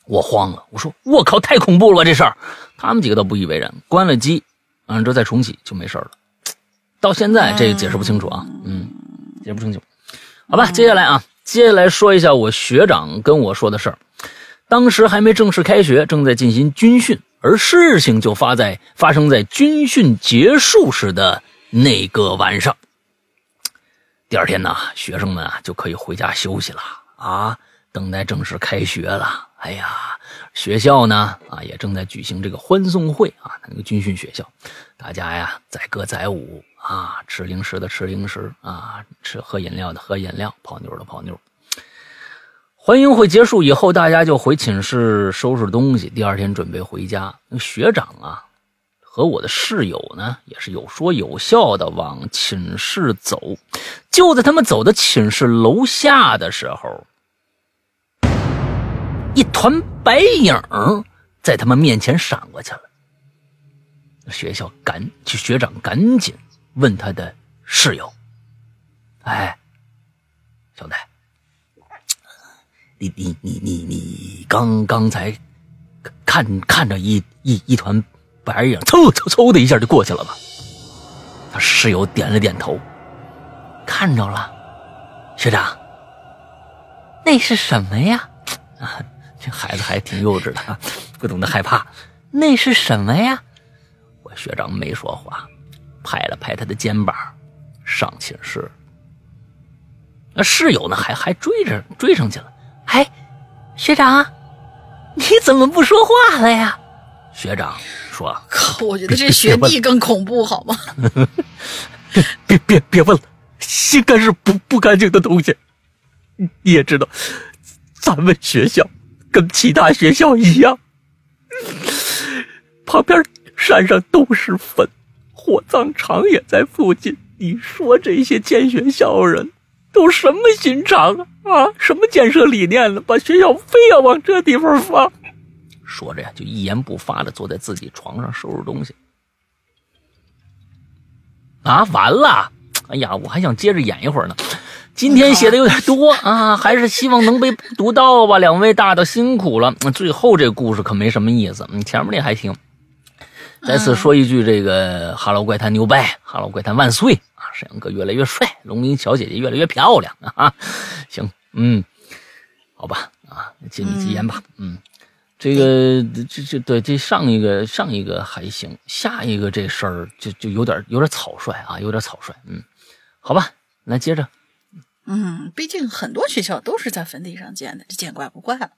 我慌了。我说：“我靠，太恐怖了这事儿！”他们几个都不以为然。关了机，完了之后再重启就没事了。到现在这个解释不清楚啊，嗯，解释不清楚。好吧，接下来啊，接下来说一下我学长跟我说的事儿。当时还没正式开学，正在进行军训，而事情就发在发生在军训结束时的那个晚上。第二天呢，学生们啊就可以回家休息了啊，等待正式开学了。哎呀，学校呢啊也正在举行这个欢送会啊，那个军训学校，大家呀载歌载舞啊，吃零食的吃零食啊，吃喝饮料的喝饮料，泡妞的泡妞。欢迎会结束以后，大家就回寝室收拾东西。第二天准备回家，那学长啊和我的室友呢，也是有说有笑的往寝室走。就在他们走到寝室楼下的时候，一团白影在他们面前闪过去了。学校赶，学长赶紧问他的室友：“哎，兄弟。”你你你你你刚刚才看看着一一一团白影，嗖嗖嗖的一下就过去了吧？他室友点了点头，看着了。学长，那是什么呀？啊，[LAUGHS] 这孩子还挺幼稚的，不懂得害怕。那是什么呀？我学长没说话，拍了拍他的肩膀，上寝室。那室友呢？还还追着追上去了。哎，学长，你怎么不说话了呀？学长说：“靠，我觉得这学弟更恐怖，好吗？” [LAUGHS] 别别别问了，心肝是不不干净的东西。你也知道，咱们学校跟其他学校一样，旁边山上都是坟，火葬场也在附近。你说这些建学校人？都什么心肠啊啊！什么建设理念呢？把学校非要往这地方放。说着呀，就一言不发的坐在自己床上收拾东西。啊，完了！哎呀，我还想接着演一会儿呢。今天写的有点多 [LAUGHS] 啊，还是希望能被读到吧。两位大大辛苦了。最后这故事可没什么意思，嗯，前面那还行。再次说一句，这个《哈喽怪谈》牛掰，《哈喽怪谈》万岁啊！沈阳哥越来越帅，龙鳞小姐姐越来越漂亮啊！行，嗯，好吧，啊，借你吉言吧，嗯，这个这这对这上一个上一个还行，下一个这事儿就就有点有点草率啊，有点草率，嗯，好吧，来接着，嗯，毕竟很多学校都是在坟地上建的，这见怪不怪了，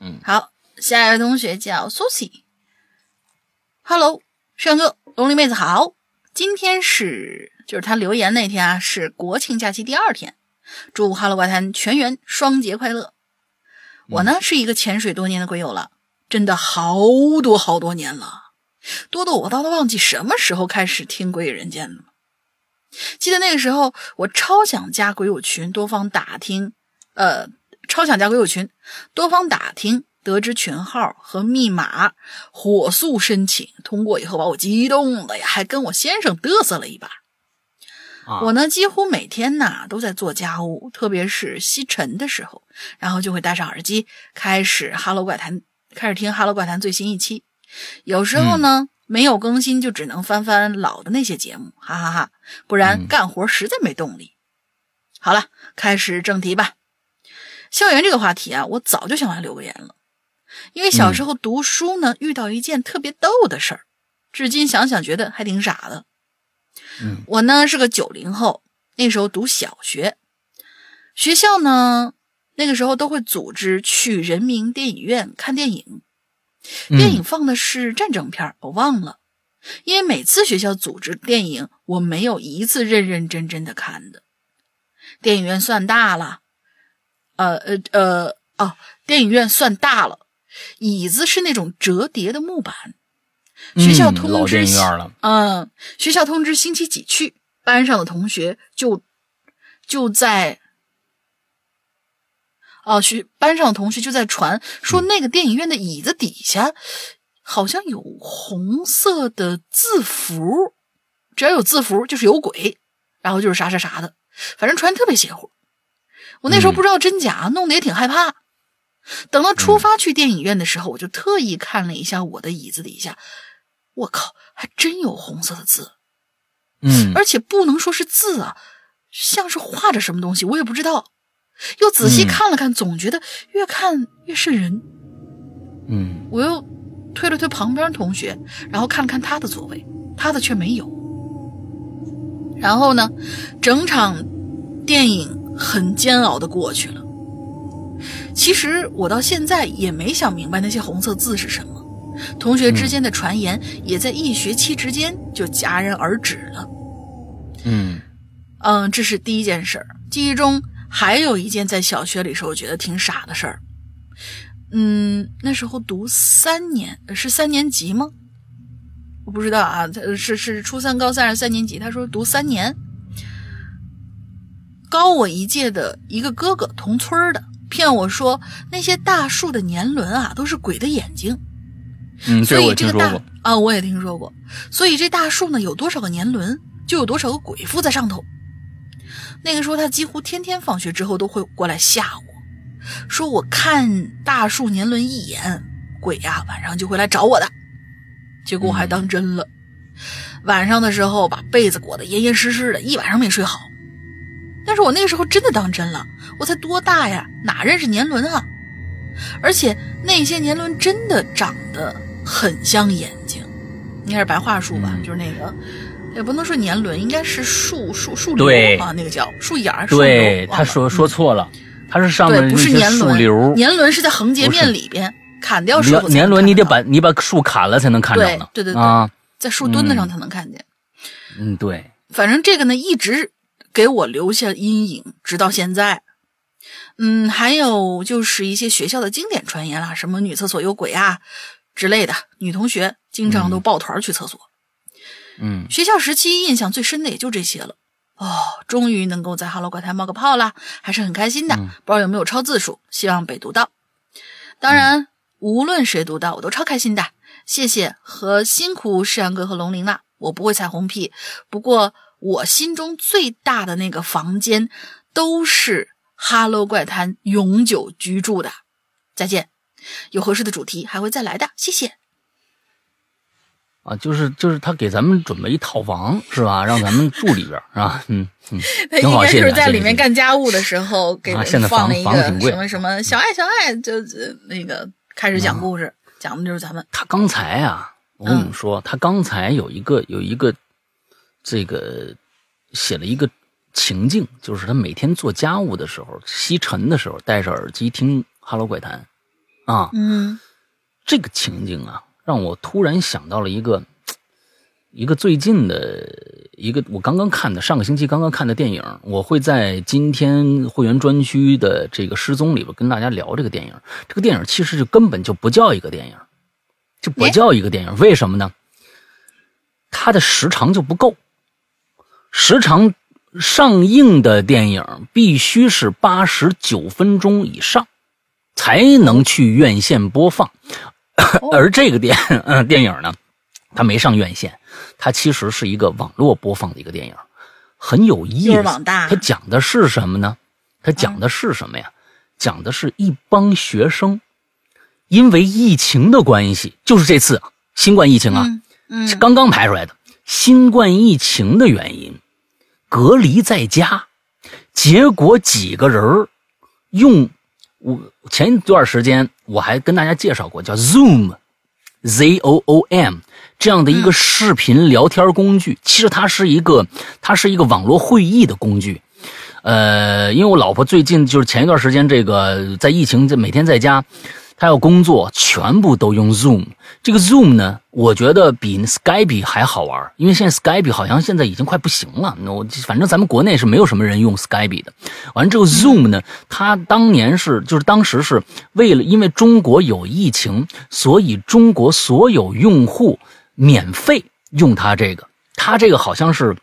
嗯，好，下一位同学叫苏西。Hello，山哥，龙鳞妹子好。今天是就是他留言那天啊，是国庆假期第二天。祝 Hello 怪谈全员双节快乐。我呢是一个潜水多年的鬼友了，真的好多好多年了，多的我都都忘记什么时候开始听鬼人间了。记得那个时候，我超想加鬼友群，多方打听，呃，超想加鬼友群，多方打听。得知群号和密码，火速申请通过以后，把我激动的呀，还跟我先生嘚瑟了一把。我呢，几乎每天呐都在做家务，特别是吸尘的时候，然后就会戴上耳机，开始《哈喽怪谈》，开始听《哈喽怪谈》最新一期。有时候呢没有更新，就只能翻翻老的那些节目，哈哈哈，不然干活实在没动力。好了，开始正题吧。校园这个话题啊，我早就想来留个言了。因为小时候读书呢，遇到一件特别逗的事儿，至今想想觉得还挺傻的。嗯，我呢是个九零后，那时候读小学，学校呢那个时候都会组织去人民电影院看电影，电影放的是战争片，我忘了。因为每次学校组织电影，我没有一次认认真真的看的。电影院算大了，呃呃呃，哦，电影院算大了。椅子是那种折叠的木板，学校通知，嗯，学校通知星期几去，班上的同学就就在，哦，学班上的同学就在传说那个电影院的椅子底下好像有红色的字符，只要有字符就是有鬼，然后就是啥啥啥的，反正传特别邪乎。我那时候不知道真假，弄得也挺害怕。等到出发去电影院的时候，我就特意看了一下我的椅子底下，我靠，还真有红色的字，嗯，而且不能说是字啊，像是画着什么东西，我也不知道。又仔细看了看，总觉得越看越是人，嗯，我又推了推旁边同学，然后看了看他的座位，他的却没有。然后呢，整场电影很煎熬的过去了。其实我到现在也没想明白那些红色字是什么，同学之间的传言也在一学期之间就戛然而止了。嗯嗯，这是第一件事儿。记忆中还有一件在小学里时候觉得挺傻的事儿。嗯，那时候读三年是三年级吗？我不知道啊，是是初三、高三还是三年级？他说读三年，高我一届的一个哥哥，同村的。骗我说那些大树的年轮啊，都是鬼的眼睛。嗯，所以这个大啊，我也听说过。所以这大树呢，有多少个年轮，就有多少个鬼附在上头。那个时候他几乎天天放学之后都会过来吓我，说我看大树年轮一眼，鬼呀晚上就会来找我的。结果我还当真了，晚上的时候把被子裹得严严实实的，一晚上没睡好。但是我那个时候真的当真了，我才多大呀，哪认识年轮啊？而且那些年轮真的长得很像眼睛，应该是白桦树吧？就是那个，也不能说年轮，应该是树树树瘤啊，那个叫树眼儿。对，他说说错了，他是上面不是年轮，年轮是在横截面里边砍掉树。年轮你得把你把树砍了才能看着呢。对对对啊，在树墩子上才能看见。嗯，对。反正这个呢，一直。给我留下阴影，直到现在。嗯，还有就是一些学校的经典传言啦，什么女厕所有鬼啊之类的，女同学经常都抱团去厕所。嗯，学校时期印象最深的也就这些了。哦，终于能够在哈喽怪谈冒个泡啦，还是很开心的。不知道有没有超字数，希望被读到。当然，无论谁读到，我都超开心的。谢谢和辛苦世阳哥和龙鳞啦，我不会彩虹屁，不过。我心中最大的那个房间都是哈喽怪谈永久居住的。再见，有合适的主题还会再来的，谢谢。啊，就是就是他给咱们准备一套房是吧？让咱们住里边是吧？嗯嗯，[LAUGHS] 挺好。应该是在里面干家务的时候给放了一个什么什么小爱小爱，就那个开始讲故事，讲的就是咱们。他刚才啊，我跟你们说，他刚才有一个有一个这个写了一个情境，就是他每天做家务的时候，吸尘的时候，戴着耳机听。哈喽怪谈，啊，嗯，这个情境啊，让我突然想到了一个，一个最近的一个我刚刚看的，上个星期刚刚看的电影，我会在今天会员专区的这个失踪里边跟大家聊这个电影。这个电影其实就根本就不叫一个电影，就不叫一个电影，为什么呢？它的时长就不够，时长上映的电影必须是八十九分钟以上。才能去院线播放，[LAUGHS] 而这个电电影呢，它没上院线，它其实是一个网络播放的一个电影，很有意思。它讲的是什么呢？它讲的是什么呀？讲的是一帮学生，因为疫情的关系，就是这次新冠疫情啊，是刚刚排出来的新冠疫情的原因，隔离在家，结果几个人用。我前一段时间我还跟大家介绍过，叫 Zoom，Z O O M 这样的一个视频聊天工具。其实它是一个，它是一个网络会议的工具。呃，因为我老婆最近就是前一段时间这个在疫情，这每天在家。他要工作，全部都用 Zoom。这个 Zoom 呢，我觉得比 Skype 还好玩，因为现在 Skype 好像现在已经快不行了。那我反正咱们国内是没有什么人用 Skype 的。完了之后，Zoom 呢，它当年是就是当时是为了因为中国有疫情，所以中国所有用户免费用它这个。它这个好像是。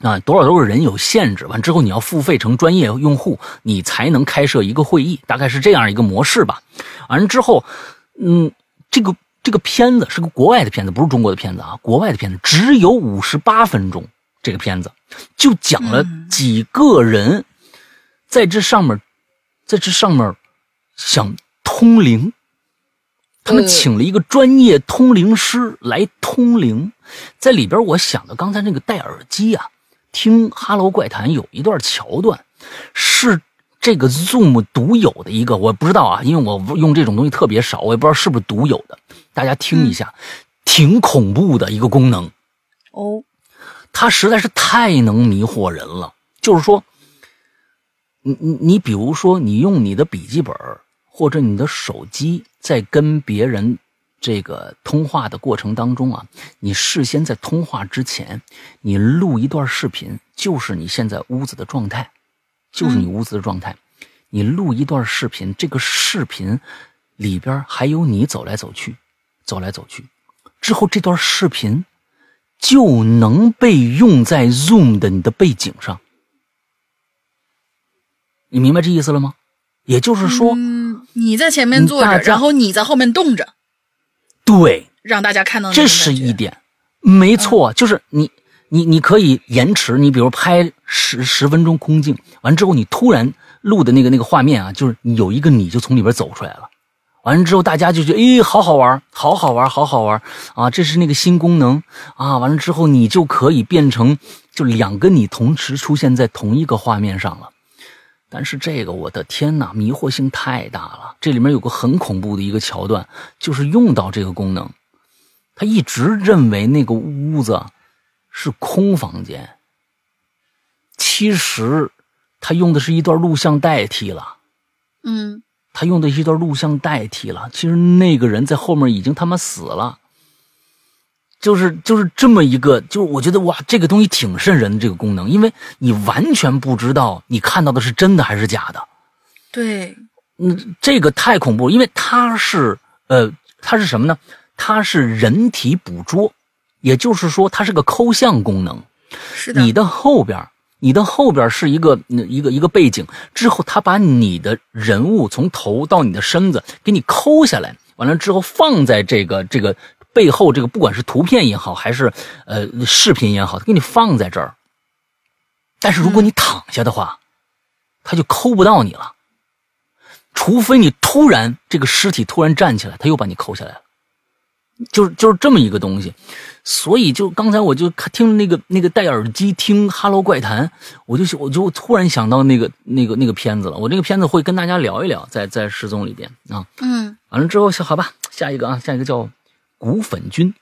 啊，多少多少人有限制，完之后你要付费成专业用户，你才能开设一个会议，大概是这样一个模式吧。完了之后，嗯，这个这个片子是个国外的片子，不是中国的片子啊，国外的片子只有五十八分钟。这个片子就讲了几个人在这上面，在这上面想通灵，他们请了一个专业通灵师来通灵，在里边，我想的刚才那个戴耳机啊。听《哈喽怪谈》有一段桥段，是这个 Zoom 独有的一个，我不知道啊，因为我用这种东西特别少，我也不知道是不是独有的。大家听一下，挺恐怖的一个功能哦，它实在是太能迷惑人了。就是说，你你你，比如说，你用你的笔记本或者你的手机在跟别人。这个通话的过程当中啊，你事先在通话之前，你录一段视频，就是你现在屋子的状态，就是你屋子的状态。你录一段视频，这个视频里边还有你走来走去，走来走去，之后这段视频就能被用在 Zoom 的你的背景上。你明白这意思了吗？也就是说，你在前面坐着，然后你在后面动着。对，让大家看到这是一点，没错，就是你你你可以延迟，你比如拍十十分钟空镜，完之后你突然录的那个那个画面啊，就是有一个你就从里边走出来了，完了之后大家就觉得哎，好好玩，好好玩，好好玩啊，这是那个新功能啊，完了之后你就可以变成就两个你同时出现在同一个画面上了。但是这个，我的天哪，迷惑性太大了。这里面有个很恐怖的一个桥段，就是用到这个功能，他一直认为那个屋子是空房间，其实他用的是一段录像代替了。嗯，他用的一段录像代替了，其实那个人在后面已经他妈死了。就是就是这么一个，就是我觉得哇，这个东西挺瘆人的这个功能，因为你完全不知道你看到的是真的还是假的。对，嗯，这个太恐怖，因为它是呃，它是什么呢？它是人体捕捉，也就是说它是个抠像功能。是的。你的后边，你的后边是一个一个一个背景，之后它把你的人物从头到你的身子给你抠下来，完了之后放在这个这个。背后这个不管是图片也好，还是呃视频也好，给你放在这儿，但是如果你躺下的话，他就抠不到你了。除非你突然这个尸体突然站起来，他又把你抠下来了。就是就是这么一个东西，所以就刚才我就听那个那个戴耳机听《哈喽怪谈》，我就我就突然想到那个那个那个片子了。我这个片子会跟大家聊一聊，在在失踪里边啊。嗯，完了之后，好吧，下一个啊，下一个叫骨粉君。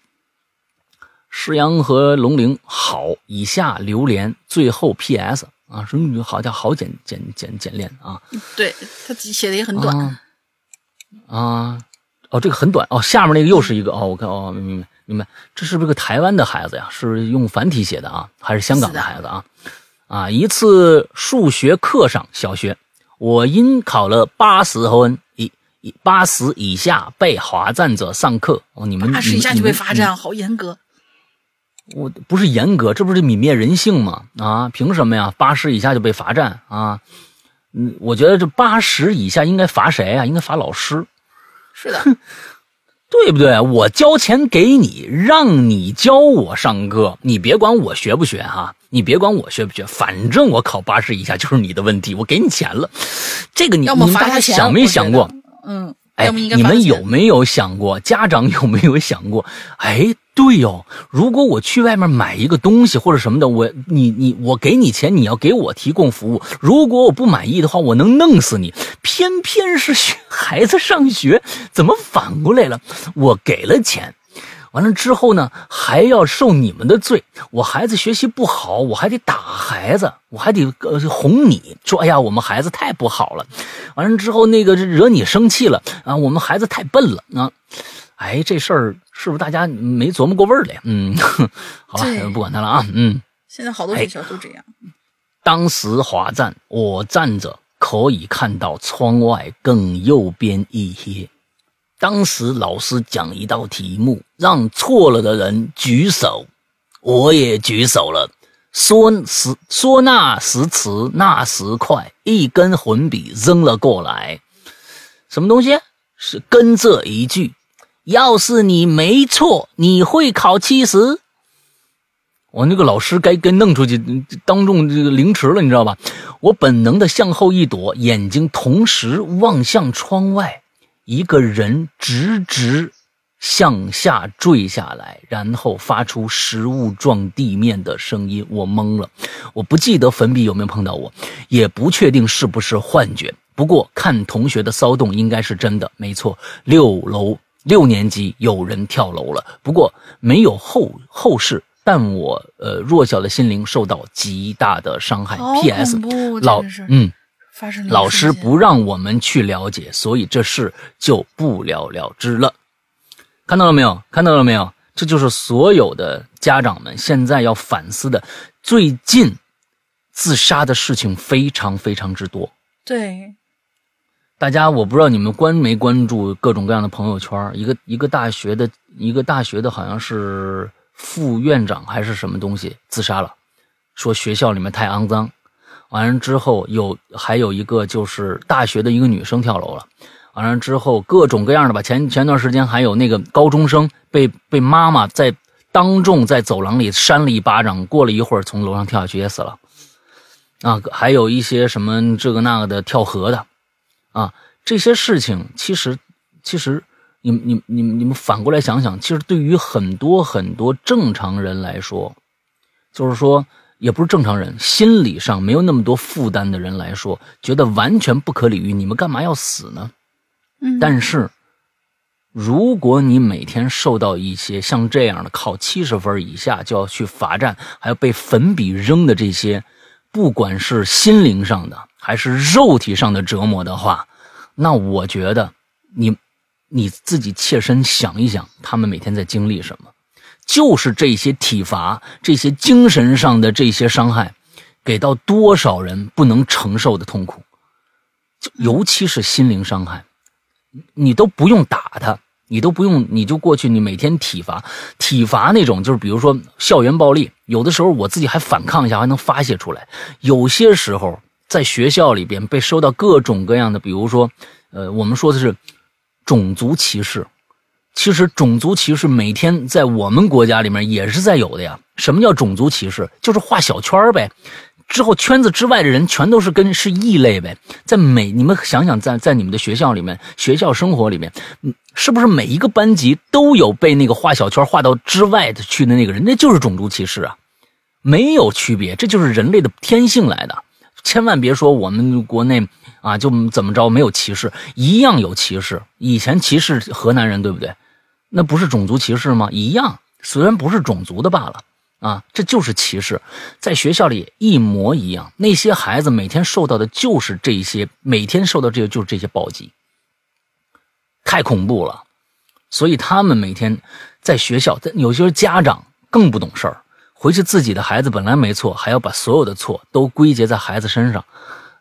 石阳和龙陵好，以下榴莲最后 P.S. 啊，说好叫好简简简简练啊。对他写的也很短啊。哦，这个很短哦，下面那个又是一个哦，我看哦，明白明白，这是不是个台湾的孩子呀？是用繁体写的啊，还是香港的孩子啊？啊，一次数学课上，小学我因考了八十分以八十以下被罚站者上课哦，你们八十以下就被罚站，好严格。我不是严格，这不是泯灭人性吗？啊，凭什么呀？八十以下就被罚站啊？嗯，我觉得这八十以下应该罚谁啊？应该罚老师。是的，对不对？我交钱给你，让你教我上课，你别管我学不学哈，你别管我学不学，反正我考八十以下就是你的问题，我给你钱了。这个你你们大家想没想过？嗯，哎，你们有没有想过？家长有没有想过？哎。对哟，如果我去外面买一个东西或者什么的，我你你我给你钱，你要给我提供服务。如果我不满意的话，我能弄死你。偏偏是孩子上学，怎么反过来了？我给了钱，完了之后呢，还要受你们的罪。我孩子学习不好，我还得打孩子，我还得呃哄你说，哎呀，我们孩子太不好了。完了之后，那个惹你生气了啊，我们孩子太笨了啊。哎，这事儿是不是大家没琢磨过味儿嘞？嗯，[LAUGHS] 好吧，不管他了啊。嗯，现在好多学校都这样。当时华站，我站着可以看到窗外更右边一些。当时老师讲一道题目，让错了的人举手，我也举手了。说时说那时迟，那时快，一根粉笔扔了过来。什么东西？是跟这一句。要是你没错，你会考七十。我那个老师该该弄出去，当众这个凌迟了，你知道吧？我本能的向后一躲，眼睛同时望向窗外，一个人直直向下坠下来，然后发出食物撞地面的声音。我懵了，我不记得粉笔有没有碰到我，也不确定是不是幻觉。不过看同学的骚动，应该是真的，没错，六楼。六年级有人跳楼了，不过没有后后事，但我呃弱小的心灵受到极大的伤害。P.S. 老嗯，老师不让我们去了解，所以这事就不了了之了。看到了没有？看到了没有？这就是所有的家长们现在要反思的。最近自杀的事情非常非常之多。对。大家，我不知道你们关没关注各种各样的朋友圈。一个一个大学的，一个大学的好像是副院长还是什么东西自杀了，说学校里面太肮脏。完了之后，有还有一个就是大学的一个女生跳楼了。完了之后，各种各样的吧。前前段时间还有那个高中生被被妈妈在当众在走廊里扇了一巴掌，过了一会儿从楼上跳下去也死了。啊，还有一些什么这个那个的跳河的。啊，这些事情其实，其实，你、你、你、你们反过来想想，其实对于很多很多正常人来说，就是说，也不是正常人，心理上没有那么多负担的人来说，觉得完全不可理喻。你们干嘛要死呢？嗯。但是，如果你每天受到一些像这样的考七十分以下就要去罚站，还要被粉笔扔的这些，不管是心灵上的。还是肉体上的折磨的话，那我觉得你你自己切身想一想，他们每天在经历什么？就是这些体罚、这些精神上的这些伤害，给到多少人不能承受的痛苦？就尤其是心灵伤害，你都不用打他，你都不用，你就过去，你每天体罚、体罚那种，就是比如说校园暴力，有的时候我自己还反抗一下，还能发泄出来。有些时候。在学校里边被受到各种各样的，比如说，呃，我们说的是种族歧视。其实种族歧视每天在我们国家里面也是在有的呀。什么叫种族歧视？就是画小圈呗。之后圈子之外的人全都是跟是异类呗。在每你们想想，在在你们的学校里面，学校生活里面，是不是每一个班级都有被那个画小圈画到之外的去的那个人？那就是种族歧视啊，没有区别，这就是人类的天性来的。千万别说我们国内啊就怎么着没有歧视，一样有歧视。以前歧视河南人，对不对？那不是种族歧视吗？一样，虽然不是种族的罢了。啊，这就是歧视，在学校里一模一样。那些孩子每天受到的就是这些，每天受到这些就是这些暴击，太恐怖了。所以他们每天在学校，有些家长更不懂事儿，回去自己的孩子本来没错，还要把所有的错都归结在孩子身上。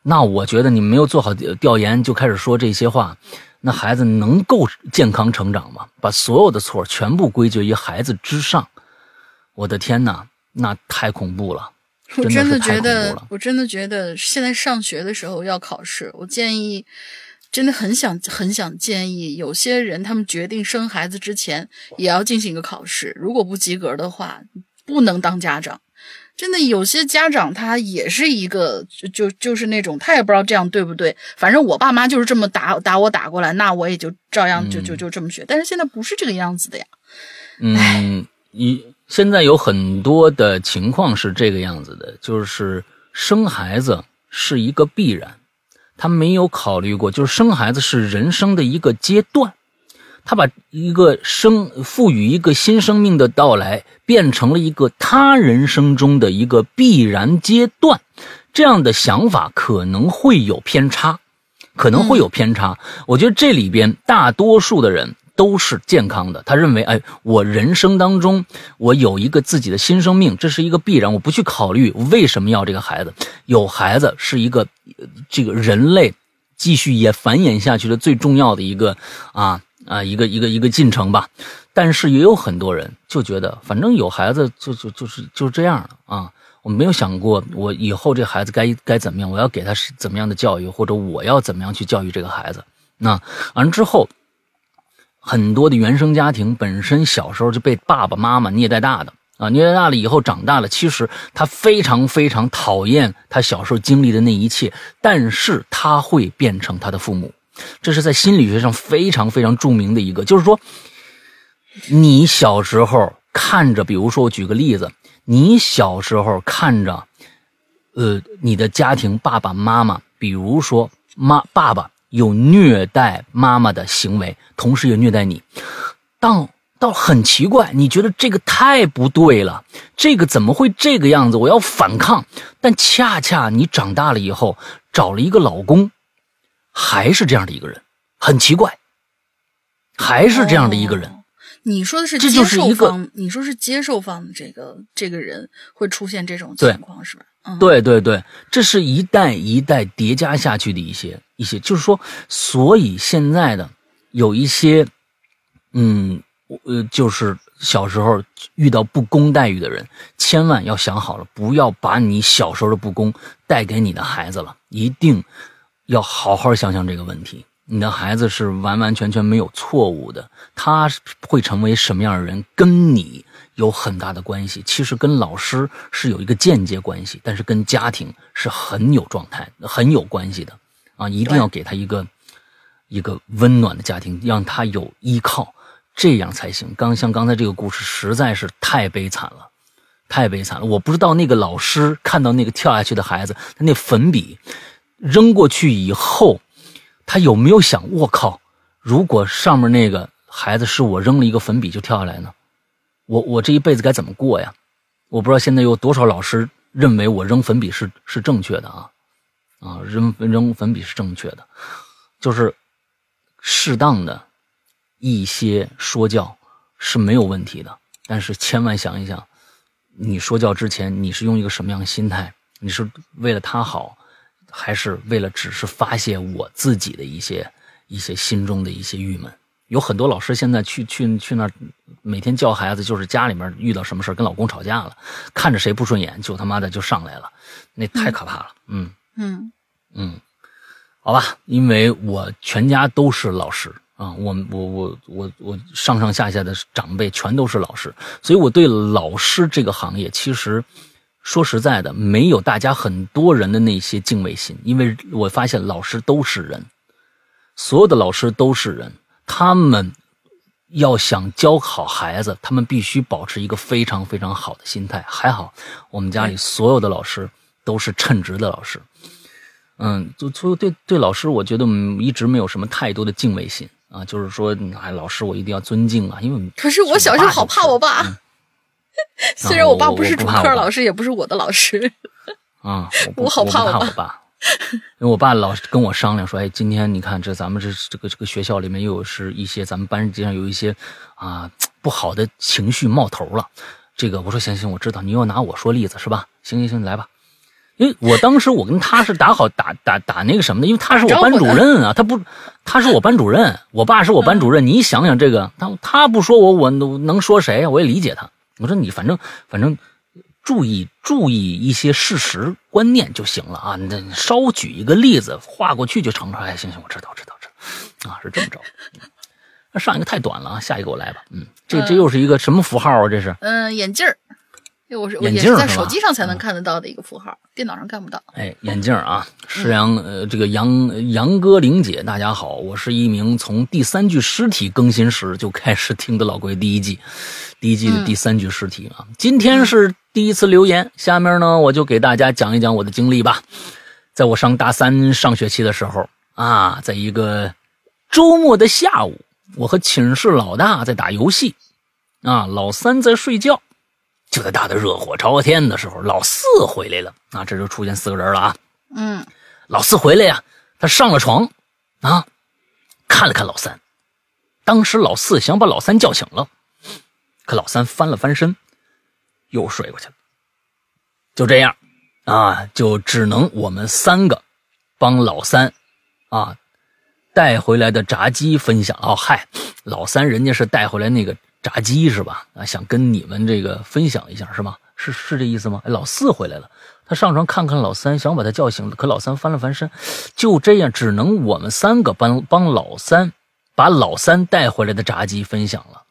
那我觉得你没有做好调研就开始说这些话，那孩子能够健康成长吗？把所有的错全部归结于孩子之上。我的天哪，那太恐怖了！我真的觉得，我真的觉得，现在上学的时候要考试，我建议，真的很想很想建议，有些人他们决定生孩子之前也要进行一个考试，如果不及格的话，不能当家长。真的，有些家长他也是一个，就就就是那种，他也不知道这样对不对，反正我爸妈就是这么打打我打过来，那我也就照样就就就这么学。但是现在不是这个样子的呀。嗯，你。现在有很多的情况是这个样子的，就是生孩子是一个必然，他没有考虑过，就是生孩子是人生的一个阶段，他把一个生赋予一个新生命的到来变成了一个他人生中的一个必然阶段，这样的想法可能会有偏差，可能会有偏差。我觉得这里边大多数的人。都是健康的。他认为，哎，我人生当中我有一个自己的新生命，这是一个必然。我不去考虑为什么要这个孩子，有孩子是一个这个人类继续也繁衍下去的最重要的一个啊啊一个一个一个进程吧。但是也有很多人就觉得，反正有孩子就就就是就这样了啊。我没有想过我以后这孩子该该怎么样，我要给他是怎么样的教育，或者我要怎么样去教育这个孩子。那完之后。很多的原生家庭本身小时候就被爸爸妈妈虐待大的啊，虐待大了以后长大了，其实他非常非常讨厌他小时候经历的那一切，但是他会变成他的父母，这是在心理学上非常非常著名的一个，就是说，你小时候看着，比如说我举个例子，你小时候看着，呃，你的家庭爸爸妈妈，比如说妈爸爸。有虐待妈妈的行为，同时也虐待你，但倒很奇怪，你觉得这个太不对了，这个怎么会这个样子？我要反抗，但恰恰你长大了以后找了一个老公，还是这样的一个人，很奇怪，还是这样的一个人。你说的是接受方，你说是接受方的这个这个人会出现这种情况是吧？对对对，这是一代一代叠加下去的一些一些，就是说，所以现在的有一些，嗯，呃，就是小时候遇到不公待遇的人，千万要想好了，不要把你小时候的不公带给你的孩子了，一定要好好想想这个问题。你的孩子是完完全全没有错误的，他会成为什么样的人，跟你。有很大的关系，其实跟老师是有一个间接关系，但是跟家庭是很有状态、很有关系的啊！一定要给他一个一个温暖的家庭，让他有依靠，这样才行。刚像刚才这个故事实在是太悲惨了，太悲惨了！我不知道那个老师看到那个跳下去的孩子，他那粉笔扔过去以后，他有没有想：我靠，如果上面那个孩子是我扔了一个粉笔就跳下来呢？我我这一辈子该怎么过呀？我不知道现在有多少老师认为我扔粉笔是是正确的啊啊扔扔粉笔是正确的，就是适当的一些说教是没有问题的，但是千万想一想，你说教之前你是用一个什么样的心态？你是为了他好，还是为了只是发泄我自己的一些一些心中的一些郁闷？有很多老师现在去去去那儿，每天教孩子，就是家里面遇到什么事跟老公吵架了，看着谁不顺眼就他妈的就上来了，那太可怕了。嗯嗯嗯，好吧，因为我全家都是老师啊，我我我我我上上下下的长辈全都是老师，所以我对老师这个行业其实说实在的，没有大家很多人的那些敬畏心，因为我发现老师都是人，所有的老师都是人，他们要想教好孩子，他们必须保持一个非常非常好的心态。还好，我们家里所有的老师都是称职的老师，嗯，就就对对老师，我觉得一直没有什么太多的敬畏心啊，就是说，哎，老师我一定要尊敬啊，因为可是我小时候好怕我爸。[LAUGHS] 虽然我爸不是主课老师，也不是我的老师，[LAUGHS] 啊，我好怕我爸，因为我爸老是跟我商量说，哎，今天你看这咱们这这个这个学校里面又有是一些咱们班级上有一些啊不好的情绪冒头了，这个我说行行，我知道你又拿我说例子是吧？行行行，来吧，因为我当时我跟他是打好打打打那个什么的，因为他是我班主任啊，他不他是我班主任，我爸是我班主任，你想想这个，他他不说我我能说谁？我也理解他。我说你反正反正注意注意一些事实观念就行了啊！你稍举一个例子画过去就成了。哎，行行，我知道知道知道啊，是这么着。那上一个太短了啊，下一个我来吧。嗯，这这又是一个什么符号啊？这是嗯，眼镜儿。我是眼镜在手机上才能看得到的一个符号，电脑上看不到。哎，眼镜啊，石杨呃，这个杨杨哥玲姐，大家好，我是一名从第三具尸体更新时就开始听的老龟第一季。第一季的第三具尸体啊，今天是第一次留言。下面呢，我就给大家讲一讲我的经历吧。在我上大三上学期的时候啊，在一个周末的下午，我和寝室老大在打游戏，啊，老三在睡觉。就在打的热火朝天的时候，老四回来了啊，这就出现四个人了啊。嗯，老四回来呀，他上了床啊，看了看老三，当时老四想把老三叫醒了。可老三翻了翻身，又睡过去了。就这样，啊，就只能我们三个帮老三啊带回来的炸鸡分享。哦，嗨，老三人家是带回来那个炸鸡是吧？啊，想跟你们这个分享一下是吗？是是这意思吗？老四回来了，他上床看看老三，想把他叫醒了。可老三翻了翻身，就这样，只能我们三个帮帮老三把老三带回来的炸鸡分享了。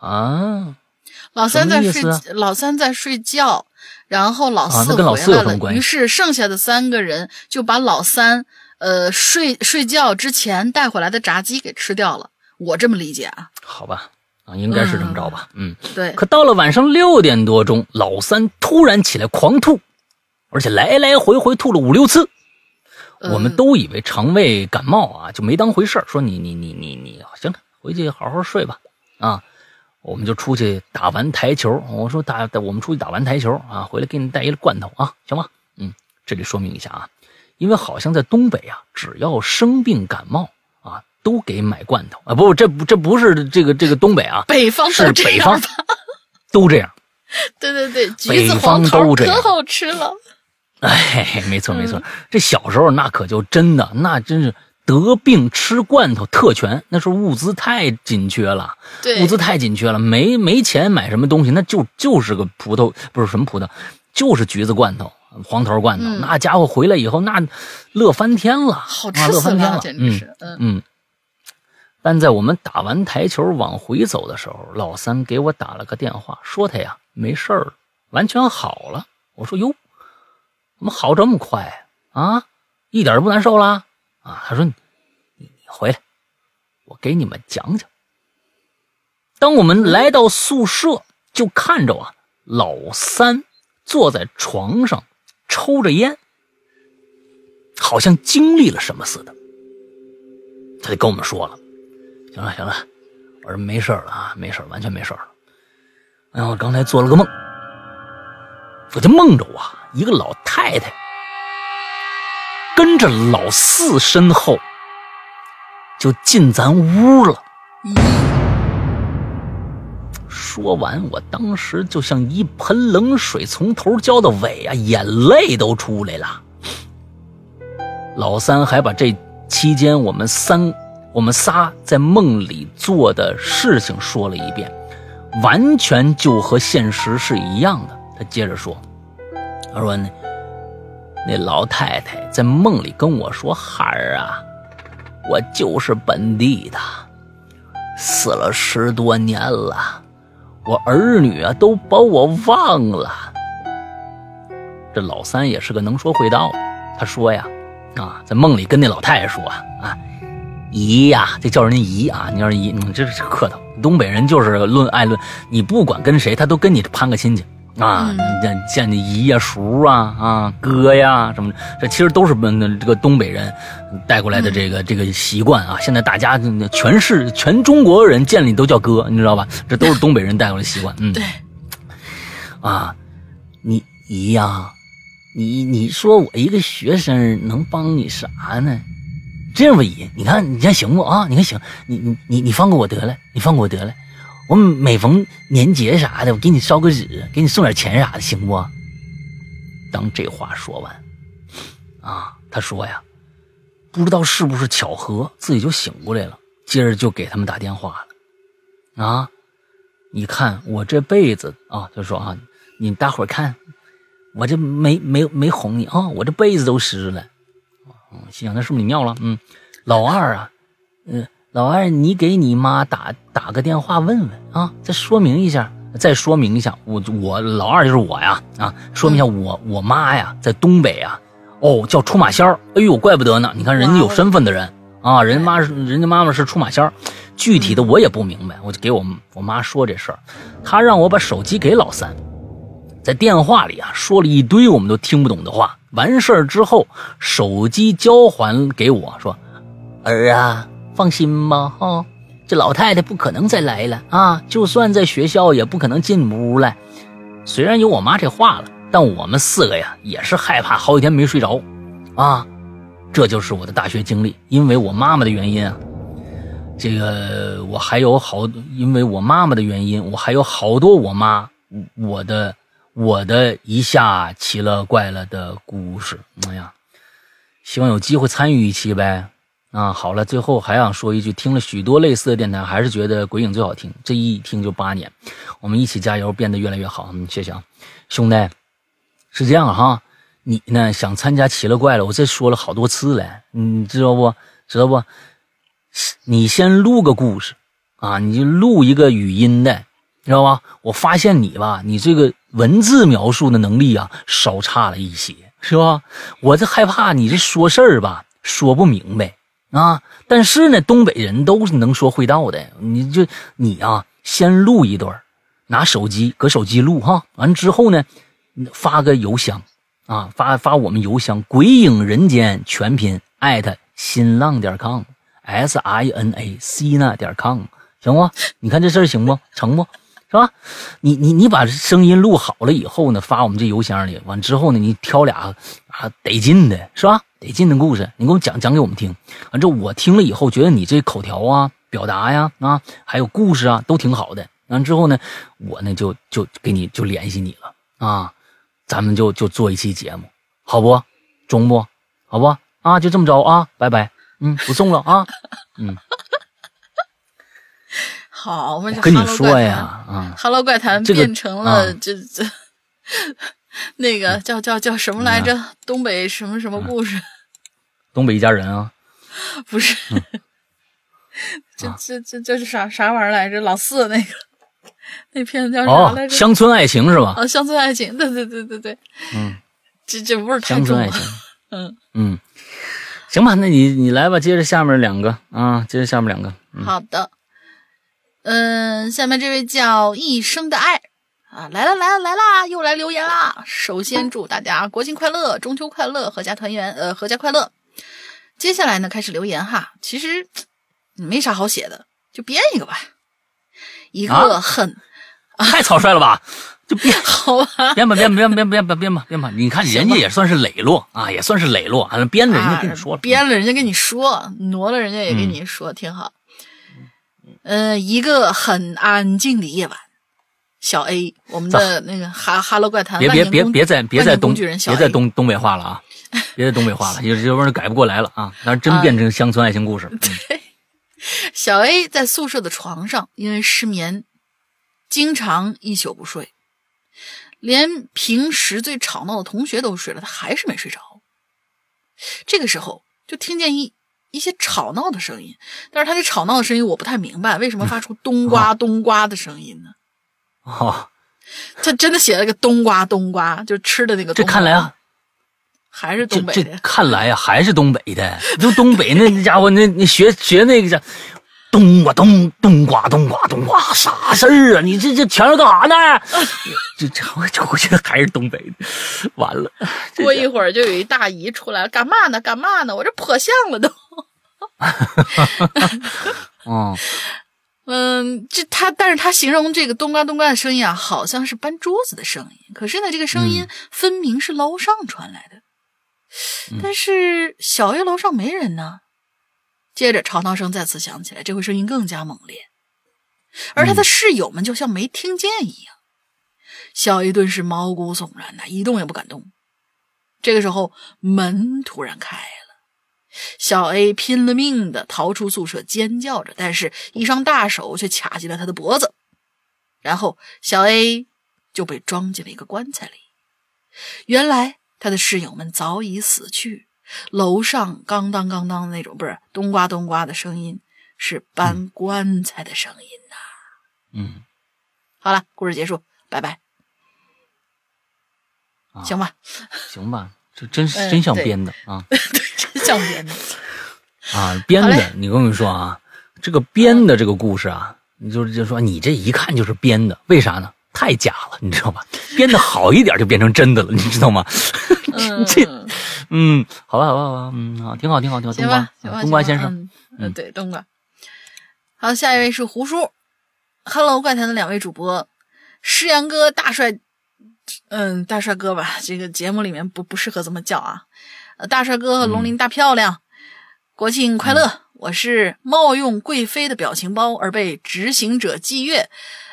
啊，老三在睡，老三在睡觉，然后老四回来了。于是剩下的三个人就把老三呃睡睡觉之前带回来的炸鸡给吃掉了。我这么理解啊？好吧，啊，应该是这么着吧？嗯，对。可到了晚上六点多钟，老三突然起来狂吐，而且来来回回吐了五六次。我们都以为肠胃感冒啊，就没当回事说你你你你你，行了，回去好好睡吧。啊。我们就出去打完台球，我说打，我们出去打完台球啊，回来给你带一个罐头啊，行吗？嗯，这里说明一下啊，因为好像在东北啊，只要生病感冒啊，都给买罐头啊，不，这不这不是这个这个东北啊，北方是北方都这样，[LAUGHS] 对对对，橘子黄桃可好吃了，[LAUGHS] 哎，没错没错，这小时候那可就真的那真是。得病吃罐头特权，那时候物资太紧缺了，物资太紧缺了，没没钱买什么东西，那就就是个葡萄，不是什么葡萄，就是橘子罐头、黄桃罐头。那家伙回来以后，那乐翻天了，好吃乐翻天了，简直是。嗯嗯。但在我们打完台球往回走的时候，老三给我打了个电话，说他呀没事儿，完全好了。我说哟，怎么好这么快啊？一点都不难受了。啊，他说：“你你回来，我给你们讲讲。”当我们来到宿舍，就看着啊，老三坐在床上抽着烟，好像经历了什么似的。他就跟我们说了：“行了行了，我说没事了啊，没事完全没事了。哎，我刚才做了个梦，我就梦着我一个老太太。”跟着老四身后，就进咱屋了。说完，我当时就像一盆冷水从头浇到尾啊，眼泪都出来了。老三还把这期间我们三、我们仨在梦里做的事情说了一遍，完全就和现实是一样的。他接着说：“他说呢。”那老太太在梦里跟我说：“孩儿啊，我就是本地的，死了十多年了，我儿女啊都把我忘了。这老三也是个能说会道。他说呀，啊，在梦里跟那老太太说啊，姨呀，这叫人家姨啊，你要是姨，你，这是客套。东北人就是论爱论，你不管跟谁，他都跟你攀个亲戚。啊，见见你姨呀、叔啊、啊哥呀什么，这其实都是那这个东北人带过来的这个这个习惯啊。现在大家全是全中国人见你都叫哥，你知道吧？这都是东北人带过来习惯。嗯，对。啊，你姨呀，你你说我一个学生能帮你啥呢？这样吧，姨，你看你看行不啊？你看行，你你你你放过我得了，你放过我得了。我每逢年节啥的，我给你烧个纸，给你送点钱啥的，行不？当这话说完，啊，他说呀，不知道是不是巧合，自己就醒过来了。接着就给他们打电话了。啊，你看我这辈子啊，就说啊，你大伙看，我这没没没哄你啊，我这被子都湿了。嗯，心想那是不是你尿了？嗯，老二啊，嗯。老二，你给你妈打打个电话问问啊，再说明一下，再说明一下，我我老二就是我呀啊，说明一下我我妈呀在东北啊，哦叫出马仙儿，哎呦怪不得呢，你看人家有身份的人啊，人妈是人家妈妈是出马仙儿，具体的我也不明白，我就给我我妈说这事儿，她让我把手机给老三，在电话里啊说了一堆我们都听不懂的话，完事儿之后手机交还给我说，儿啊。放心吧，哈，这老太太不可能再来了啊！就算在学校，也不可能进屋来。虽然有我妈这话了，但我们四个呀，也是害怕，好几天没睡着啊。这就是我的大学经历，因为我妈妈的原因啊，这个我还有好，因为我妈妈的原因，我还有好多我妈我的我的一下奇了怪了的故事。哎呀，希望有机会参与一期呗。啊，好了，最后还想说一句，听了许多类似的电台，还是觉得鬼影最好听。这一听就八年，我们一起加油，变得越来越好。嗯，谢谢啊，兄弟，是这样哈，你呢想参加奇了怪了，我这说了好多次了，你知道不？知道不？你先录个故事啊，你就录一个语音的，知道吧？我发现你吧，你这个文字描述的能力啊，稍差了一些，是吧？我这害怕你这说事儿吧，说不明白。啊！但是呢，东北人都是能说会道的。你就你啊，先录一段，拿手机搁手机录哈。完之后呢，发个邮箱啊，发发我们邮箱“鬼影人间”全拼艾特新浪点 com，s i n a c 那点 com，行不？你看这事儿行不？成不？是吧？你你你把声音录好了以后呢，发我们这邮箱里。完之后呢，你挑俩啊得劲的，是吧？得劲的故事，你给我讲讲给我们听。完之后我听了以后，觉得你这口条啊、表达呀啊，还有故事啊，都挺好的。完之后呢，我呢就就给你就联系你了啊，咱们就就做一期节目，好不？中不？好不？啊，就这么着啊，拜拜。嗯，不送了啊。嗯。好，我跟你说呀，啊，Hello 怪谈变成了这这 [LAUGHS] 那个叫叫叫什么来着？东北什么什么故事？[LAUGHS] 东北一家人啊？不是，[LAUGHS] 这这这这是啥啥玩意儿来着？老四那个那片子叫啥来着？乡村爱情是吧？啊，乡村爱情，对对对对对，嗯，这这味儿太重了，嗯嗯，行吧，那你你来吧，接着下面两个啊，接着下面两个，好的。嗯，下面这位叫一生的爱啊，来了来了来啦，又来留言啦！首先祝大家国庆快乐，中秋快乐，阖家团圆，呃，阖家快乐。接下来呢，开始留言哈，其实没啥好写的，就编一个吧。一个很 [LAUGHS] 太草率了吧？就编好吧？编吧编吧编吧编吧编吧编吧编吧。你看人家也算是磊落啊，也算是磊落，编了人家跟你说了，编了人家跟你说，挪了人家也跟你说，挺好。嗯，一个很安静的夜晚，小 A，我们的那个哈哈喽怪谈，别别别别在别在东别在东东北话了啊，[LAUGHS] 别在东北话了，有有人改不过来了啊，但是真变成乡村爱情故事。对，[LAUGHS] 小 A 在宿舍的床上，因为失眠，经常一宿不睡，连平时最吵闹的同学都睡了，他还是没睡着。这个时候，就听见一。一些吵闹的声音，但是他这吵闹的声音我不太明白，为什么发出 [LAUGHS] 冬瓜冬瓜的声音呢？[LAUGHS] 哦，他真的写了个冬瓜，冬瓜就吃的那个。这看来啊，还是东北的。看来啊，还是东北的。就东北那 [LAUGHS] 那家伙，那那学学那个叫冬瓜冬冬瓜冬瓜冬瓜，啥事儿啊？你这这全是干啥呢？这这我我觉得还是东北的。完了，过一会儿就有一大姨出来了，干嘛呢？干嘛呢？我这破相了都。哦。[LAUGHS] 嗯，这他，但是他形容这个咚呱咚呱的声音啊，好像是搬桌子的声音。可是呢，这个声音分明是楼上传来的。但是小 A 楼上没人呢。接着吵闹声再次响起来，这回声音更加猛烈，而他的室友们就像没听见一样。小 A 顿时毛骨悚然呐，一动也不敢动。这个时候，门突然开了。小 A 拼了命的逃出宿舍，尖叫着，但是一双大手却卡进了他的脖子，然后小 A 就被装进了一个棺材里。原来他的室友们早已死去，楼上咣当咣当的那种，不是咚呱咚呱的声音，是搬棺材的声音呐。嗯，好了，故事结束，拜拜。行吧，行吧，这真是真像编的啊。[LAUGHS] [LAUGHS] 像编的啊，编的！你跟我说啊，这个编的这个故事啊，你就就说你这一看就是编的，为啥呢？太假了，你知道吧？编的好一点就变成真的了，你知道吗？[LAUGHS] 这，嗯，好吧，好吧，好吧，嗯，好，挺好，挺好，挺好。冬瓜，冬瓜先生，嗯，对，冬瓜。好，下一位是胡叔，Hello，怪谈的两位主播，诗阳哥，大帅，嗯，大帅哥吧，这个节目里面不不适合这么叫啊。大帅哥和龙鳞大漂亮，国庆快乐！我是冒用贵妃的表情包而被执行者祭月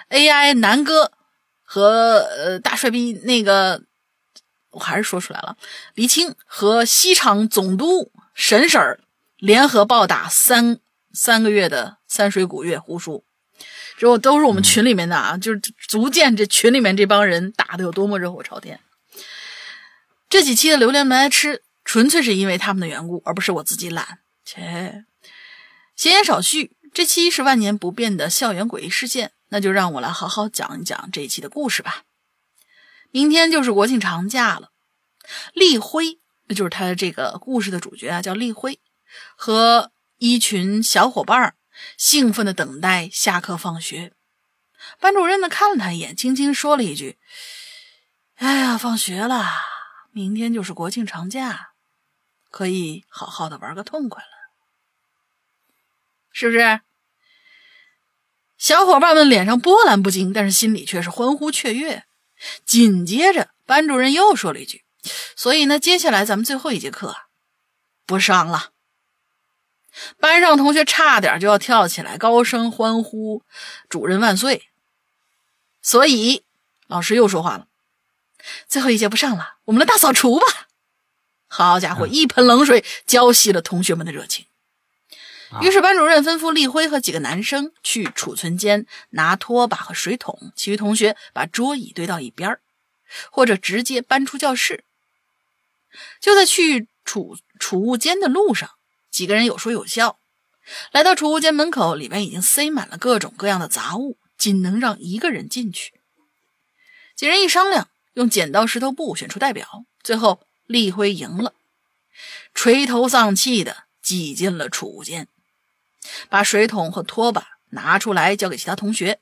AI 南哥和呃大帅逼那个，我还是说出来了，黎青和西厂总督沈婶儿联合暴打三三个月的三水古月胡叔，这都是我们群里面的啊，就是足见这群里面这帮人打的有多么热火朝天。这几期的榴莲没爱吃。纯粹是因为他们的缘故，而不是我自己懒。切，闲言少叙，这期是万年不变的校园诡异事件，那就让我来好好讲一讲这一期的故事吧。明天就是国庆长假了，立辉，那就是他的这个故事的主角啊，叫立辉，和一群小伙伴兴奋的等待下课放学。班主任呢看了他一眼，轻轻说了一句：“哎呀，放学了，明天就是国庆长假。”可以好好的玩个痛快了，是不是？小伙伴们脸上波澜不惊，但是心里却是欢呼雀跃。紧接着，班主任又说了一句：“所以呢，接下来咱们最后一节课不上了。”班上同学差点就要跳起来，高声欢呼：“主任万岁！”所以，老师又说话了：“最后一节不上了，我们来大扫除吧。”好家伙，一盆冷水浇熄了同学们的热情。于是班主任吩咐立辉和几个男生去储存间拿拖把和水桶，其余同学把桌椅堆到一边或者直接搬出教室。就在去储储物间的路上，几个人有说有笑。来到储物间门口，里面已经塞满了各种各样的杂物，仅能让一个人进去。几人一商量，用剪刀石头布选出代表，最后。立辉赢了，垂头丧气的挤进了储物间，把水桶和拖把拿出来交给其他同学。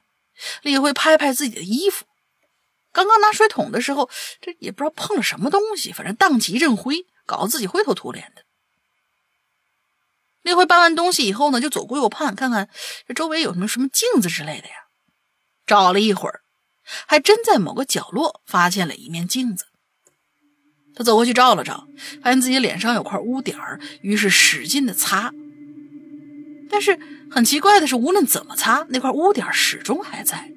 立辉拍拍自己的衣服，刚刚拿水桶的时候，这也不知道碰了什么东西，反正荡起一阵灰，搞得自己灰头土脸的。立辉搬完东西以后呢，就左顾右盼，看看这周围有什么什么镜子之类的呀。找了一会儿，还真在某个角落发现了一面镜子。他走过去照了照，发现自己脸上有块污点儿，于是使劲的擦。但是很奇怪的是，无论怎么擦，那块污点始终还在。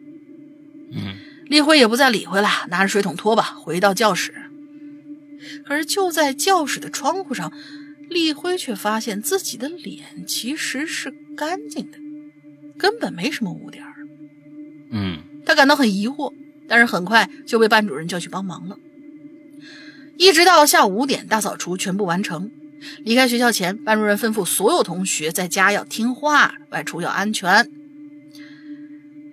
嗯，立辉也不再理会了，拿着水桶拖把回到教室。可是就在教室的窗户上，立辉却发现自己的脸其实是干净的，根本没什么污点儿。嗯，他感到很疑惑，但是很快就被班主任叫去帮忙了。一直到下午五点，大扫除全部完成。离开学校前，班主任吩咐所有同学在家要听话，外出要安全。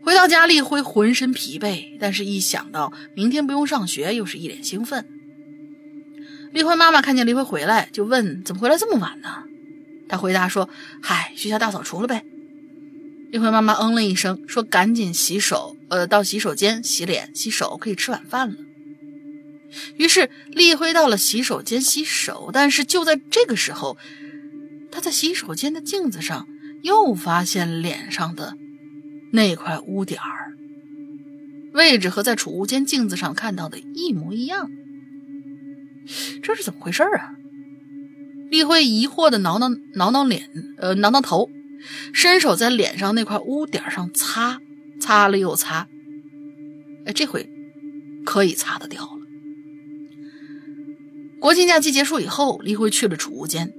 回到家，立辉浑身疲惫，但是一想到明天不用上学，又是一脸兴奋。立辉妈妈看见立辉回来，就问：“怎么回来这么晚呢？”他回答说：“嗨，学校大扫除了呗。”立辉妈妈嗯了一声，说：“赶紧洗手，呃，到洗手间洗脸、洗手，可以吃晚饭了。”于是丽辉到了洗手间洗手，但是就在这个时候，他在洗手间的镜子上又发现脸上的那块污点儿位置和在储物间镜子上看到的一模一样，这是怎么回事啊？丽辉疑惑的挠挠挠挠脸，呃，挠挠头，伸手在脸上那块污点上擦，擦了又擦，哎，这回可以擦得掉。国庆假期结束以后，丽辉去了储物间。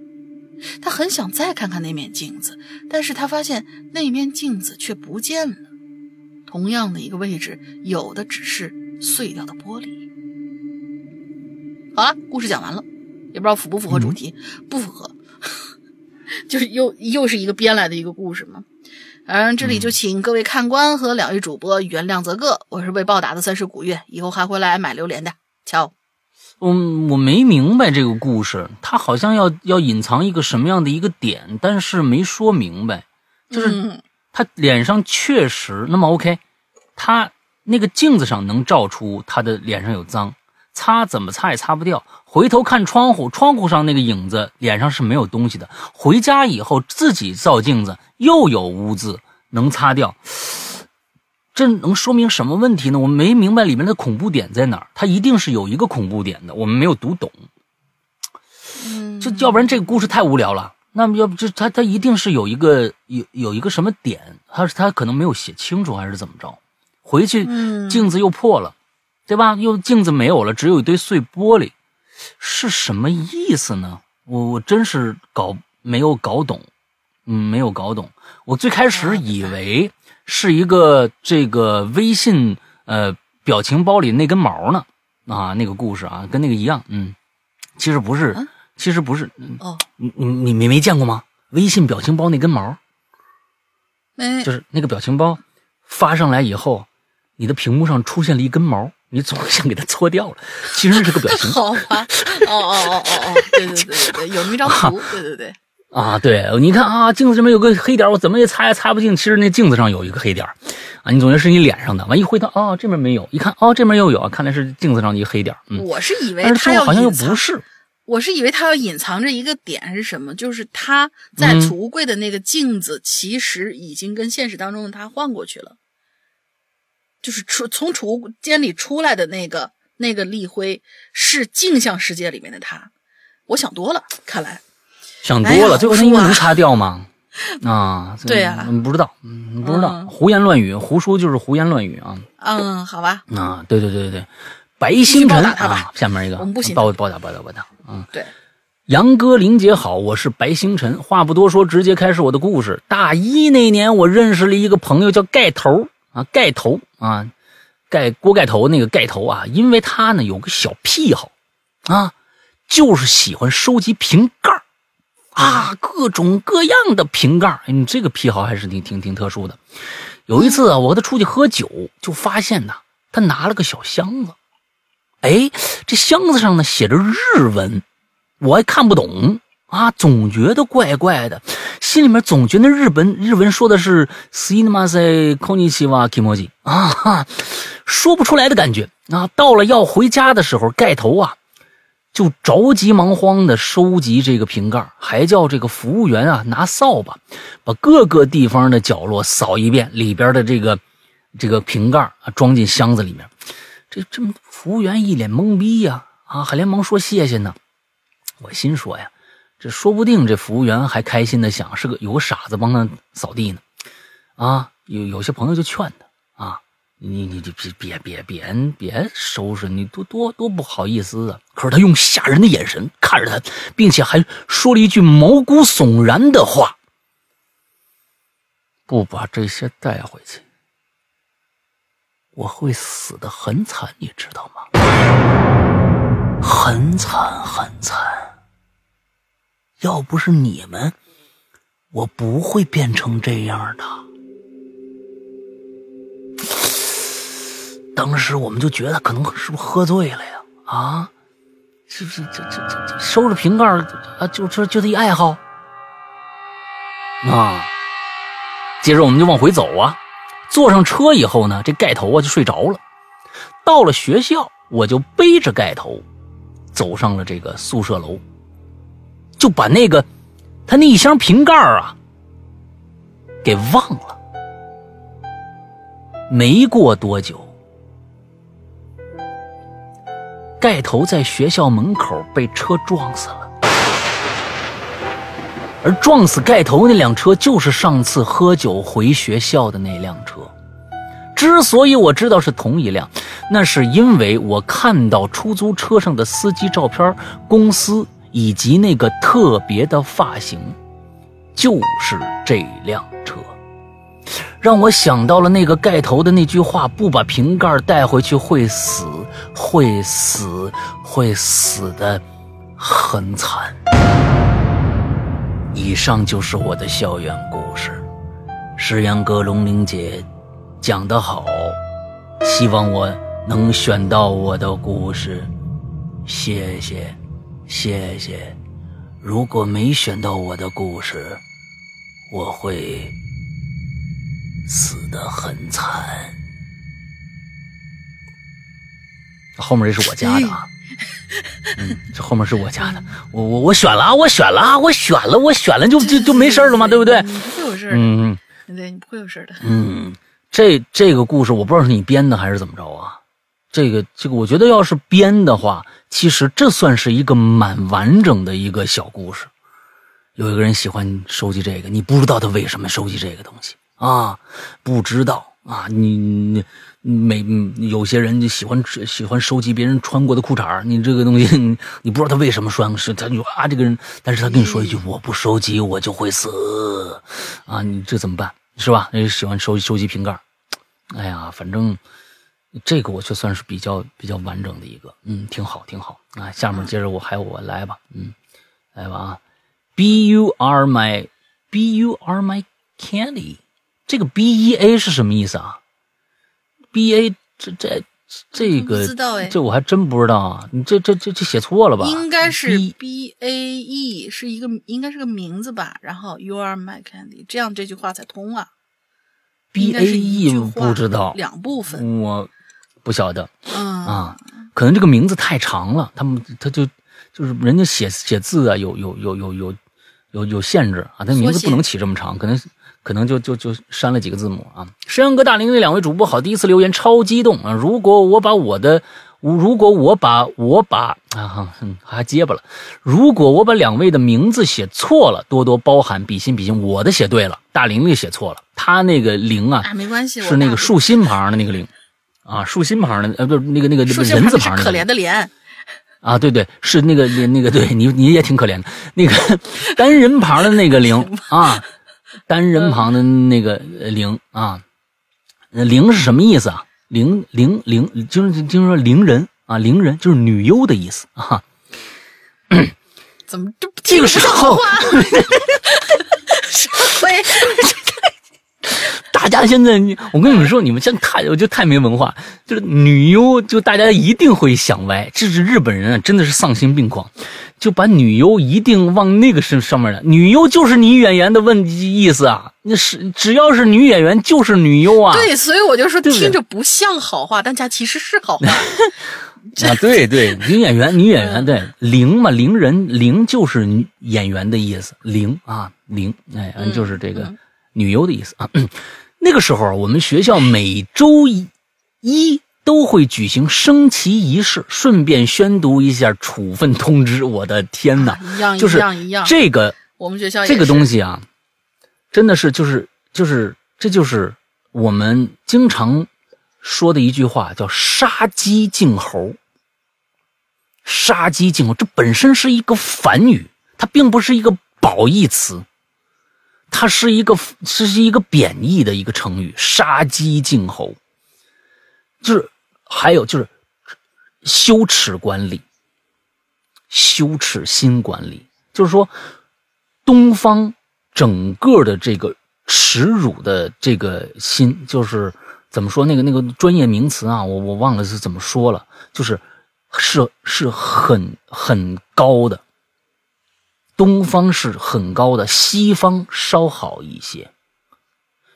他很想再看看那面镜子，但是他发现那面镜子却不见了。同样的一个位置，有的只是碎掉的玻璃。好了，故事讲完了，也不知道符不符合主题，不符合，[LAUGHS] 就是又又是一个编来的一个故事嘛。嗯，这里就请各位看官和两位主播原谅则个，我是被暴打的三十古月，以后还会来买榴莲的，瞧。嗯，我没明白这个故事，他好像要要隐藏一个什么样的一个点，但是没说明白。就是他脸上确实那么 OK，他那个镜子上能照出他的脸上有脏，擦怎么擦也擦不掉。回头看窗户，窗户上那个影子脸上是没有东西的。回家以后自己照镜子又有污渍，能擦掉。这能说明什么问题呢？我没明白里面的恐怖点在哪儿。它一定是有一个恐怖点的，我们没有读懂。嗯，这要不然这个故事太无聊了。那么要不就它它一定是有一个有有一个什么点，它是它可能没有写清楚还是怎么着？回去镜子又破了，对吧？又镜子没有了，只有一堆碎玻璃，是什么意思呢？我我真是搞没有搞懂，嗯，没有搞懂。我最开始以为。是一个这个微信呃表情包里那根毛呢啊那个故事啊跟那个一样嗯。其实不是其实不是哦。你你你没没见过吗？微信表情包那根毛没。就是那个表情包发上来以后你的屏幕上出现了一根毛你总想给它搓掉了其实是个表情 [LAUGHS] 好吧。哦哦哦哦哦对对对对有那么一张图对对对。啊，对，你看啊，镜子这边有个黑点，我怎么也擦也擦不净。其实那镜子上有一个黑点啊，你总觉得是你脸上的。完一回头，哦，这边没有，一看，哦，这边又有，看来是镜子上的一个黑点。嗯，我是以为他要好像又不是，我是以为他要隐藏着一个点是什么？就是他在储物柜的那个镜子，其实已经跟现实当中的他换过去了，就是出从储物间里出来的那个那个立辉是镜像世界里面的他。我想多了，看来。想多了，最后他因为能擦掉吗？[LAUGHS] 啊，对呀，不知道，嗯，不知道，胡言乱语，胡说就是胡言乱语啊。嗯，好吧。啊，对对对对对，白星辰啊，下面一个，我们不行，报报答报答报答。嗯，对。杨哥、林姐好，我是白星辰。话不多说，直接开始我的故事。大一那年，我认识了一个朋友，叫盖头啊，盖头啊，盖锅盖头那个盖头啊，因为他呢有个小癖好啊，就是喜欢收集瓶盖啊，各种各样的瓶盖你这个癖好还是挺挺挺特殊的。有一次啊，我和他出去喝酒，就发现呢，他拿了个小箱子。哎，这箱子上呢写着日文，我还看不懂啊，总觉得怪怪的，心里面总觉得日本日文说的是 “sinmase konichiwa kimoji” 啊，说不出来的感觉啊。到了要回家的时候，盖头啊。就着急忙慌的收集这个瓶盖，还叫这个服务员啊拿扫把，把各个地方的角落扫一遍，里边的这个这个瓶盖啊装进箱子里面。这这服务员一脸懵逼呀，啊还连忙说谢谢呢。我心说呀，这说不定这服务员还开心的想是个有个傻子帮他扫地呢。啊，有有些朋友就劝他。你你你别别别别别收拾，你多多多不好意思啊！可是他用吓人的眼神看着他，并且还说了一句毛骨悚然的话：“不把这些带回去，我会死的很惨，你知道吗？很惨很惨。要不是你们，我不会变成这样的。”当时我们就觉得可能是不是喝醉了呀？啊，是不是这这这这收拾瓶盖啊？就这就这一爱好啊？接着我们就往回走啊，坐上车以后呢，这盖头啊就睡着了。到了学校，我就背着盖头走上了这个宿舍楼，就把那个他那一箱瓶盖啊给忘了。没过多久，盖头在学校门口被车撞死了。而撞死盖头那辆车，就是上次喝酒回学校的那辆车。之所以我知道是同一辆，那是因为我看到出租车上的司机照片、公司以及那个特别的发型，就是这辆车，让我想到了那个盖头的那句话：“不把瓶盖带回去会死，会死，会死的很惨。”以上就是我的校园故事，石阳哥龙玲姐讲得好，希望我能选到我的故事，谢谢，谢谢。如果没选到我的故事，我会死得很惨。后面这是我家的啊。嗯，这后面是我家的，我我我选了啊，我选了啊，我选了，我选了就就就没事了嘛？对不对？不会有事嗯，对你不会有事的。嗯，这这个故事我不知道是你编的还是怎么着啊？这个这个，我觉得要是编的话，其实这算是一个蛮完整的一个小故事。有一个人喜欢收集这个，你不知道他为什么收集这个东西啊？不知道啊？你你。每有些人就喜欢喜欢收集别人穿过的裤衩你这个东西，你你不知道他为什么穿，是他就啊这个人，但是他跟你说一句我不收集我就会死，啊你这怎么办是吧？那喜欢收收集瓶盖，哎呀，反正这个我就算是比较比较完整的一个，嗯，挺好挺好啊。下面接着我还有我来吧，嗯，来吧啊，B U R my B U R my candy，这个 B E A 是什么意思啊？B A 这这这个，不知道哎，这我还真不知道啊！你这这这这写错了吧？应该是 B A E 是一个，应该是个名字吧？然后 You are my candy，这样这句话才通啊。B A E 不知道两部分，我不晓得。嗯啊，可能这个名字太长了，他们他就就是人家写写字啊，有有有有有有有限制啊，他名字不能起这么长，可能。可能就就就删了几个字母啊！山羊哥、大玲那两位主播好，第一次留言超激动啊！如果我把我的，如果我把我把啊，还结巴了。如果我把两位的名字写错了，多多包涵，比心比心。我的写对了，大玲玲写错了，他那个玲啊，没关系，是那个竖心旁的那个玲啊，竖心旁的呃，不是那个那个人字旁的可怜的怜啊，对对，是那个那个对你你也挺可怜的，那个单人旁的那个玲啊。单人旁的那个“灵”啊，“灵”是什么意思啊？“灵灵灵”就是就是说“灵人”啊，“灵人”就是女优的意思啊。怎么这这个时候？[LAUGHS] 大家现在，我跟你们说，你们现在太，我就太没文化。就是女优，就大家一定会想歪。这是日本人啊，真的是丧心病狂，就把女优一定往那个身上面的。女优就是女演员的问题意思啊，那是只要是女演员就是女优啊。对，所以我就说听着不像好话，但它其实是好话。[LAUGHS] 啊，对对，女演员，女演员，对，灵嘛，灵人，灵就是女演员的意思，灵啊，灵，哎，就是这个女优的意思啊。那个时候，我们学校每周一都会举行升旗仪式，顺便宣读一下处分通知。我的天哪，一样一样一样。这个我们学校这个东西啊，真的是就是就是这就是我们经常说的一句话，叫“杀鸡儆猴”。杀鸡儆猴，这本身是一个反语，它并不是一个褒义词。它是一个，这是一个贬义的一个成语，“杀鸡儆猴”，就是还有就是羞耻管理，羞耻心管理，就是说东方整个的这个耻辱的这个心，就是怎么说那个那个专业名词啊？我我忘了是怎么说了，就是是是很很高的。东方是很高的，西方稍好一些，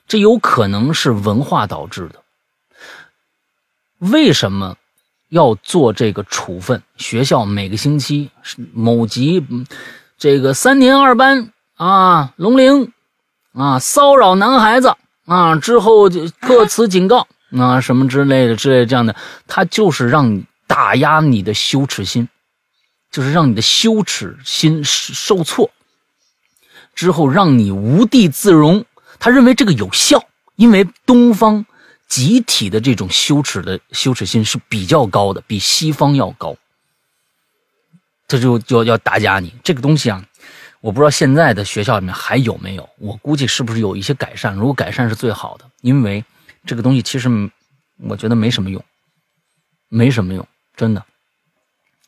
这有可能是文化导致的。为什么要做这个处分？学校每个星期某级这个三年二班啊，龙陵啊，骚扰男孩子啊，之后就各词警告啊，什么之类的之类这样的，他就是让你打压你的羞耻心。就是让你的羞耻心受挫，之后让你无地自容。他认为这个有效，因为东方集体的这种羞耻的羞耻心是比较高的，比西方要高。他就就要打压你这个东西啊！我不知道现在的学校里面还有没有，我估计是不是有一些改善。如果改善是最好的，因为这个东西其实我觉得没什么用，没什么用，真的。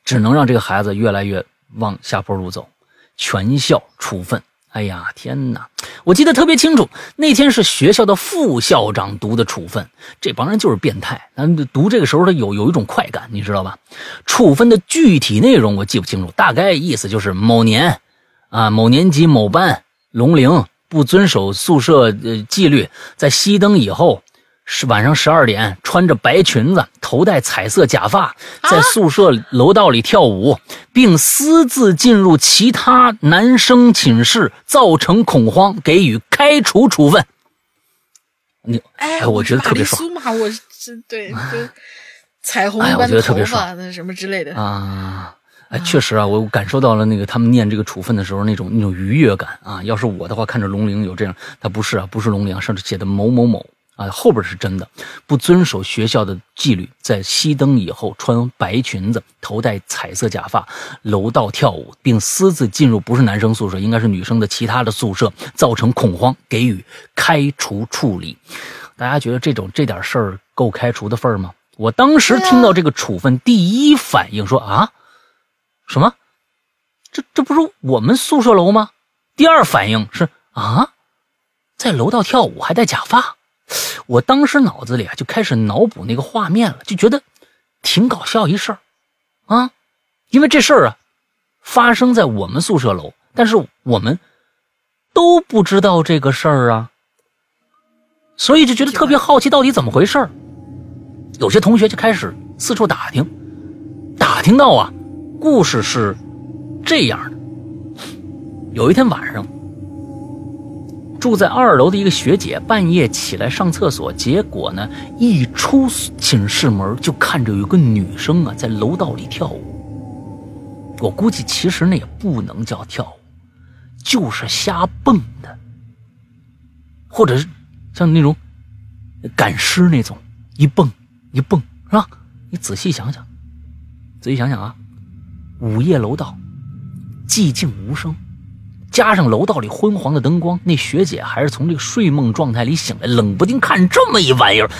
只能让这个孩子越来越往下坡路走，全校处分。哎呀，天哪！我记得特别清楚，那天是学校的副校长读的处分。这帮人就是变态，咱读这个时候他有有一种快感，你知道吧？处分的具体内容我记不清楚，大概意思就是某年，啊，某年级某班龙陵不遵守宿舍呃纪律，在熄灯以后。是晚上十二点，穿着白裙子，头戴彩色假发，在宿舍楼道里跳舞，并私自进入其他男生寝室，造成恐慌，给予开除处分。你哎，我 [LAUGHS] 觉得特别爽。嘛，我是对，就彩虹般的头发，那什么之类的啊。哎，确实啊，我感受到了那个他们念这个处分的时候那种那种愉悦感啊。要是我的话，看着龙陵有这样，他不是啊，不是龙陵，上面写的某某某。啊，后边是真的，不遵守学校的纪律，在熄灯以后穿白裙子，头戴彩色假发，楼道跳舞，并私自进入不是男生宿舍，应该是女生的其他的宿舍，造成恐慌，给予开除处理。大家觉得这种这点事儿够开除的份儿吗？我当时听到这个处分，第一反应说啊，什么？这这不是我们宿舍楼吗？第二反应是啊，在楼道跳舞还戴假发。我当时脑子里啊就开始脑补那个画面了，就觉得挺搞笑一事儿啊，因为这事儿啊发生在我们宿舍楼，但是我们都不知道这个事儿啊，所以就觉得特别好奇，到底怎么回事儿。有些同学就开始四处打听，打听到啊，故事是这样的：有一天晚上。住在二楼的一个学姐半夜起来上厕所，结果呢，一出寝室门就看着有个女生啊在楼道里跳舞。我估计其实那也不能叫跳舞，就是瞎蹦的，或者是像那种赶尸那种一蹦一蹦，是吧？你仔细想想，仔细想想啊，午夜楼道，寂静无声。加上楼道里昏黄的灯光，那学姐还是从这个睡梦状态里醒来，冷不丁看这么一玩意儿，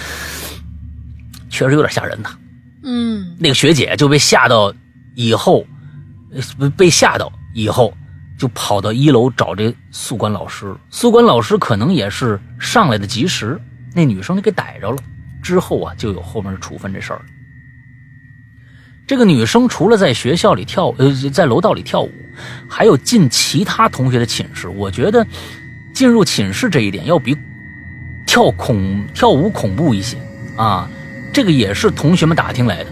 确实有点吓人呐。嗯，那个学姐就被吓到，以后被吓到以后，就跑到一楼找这宿管老师。宿管老师可能也是上来的及时，那女生就给逮着了。之后啊，就有后面处分这事儿。这个女生除了在学校里跳，呃，在楼道里跳舞，还有进其他同学的寝室。我觉得进入寝室这一点要比跳恐跳舞恐怖一些啊。这个也是同学们打听来的，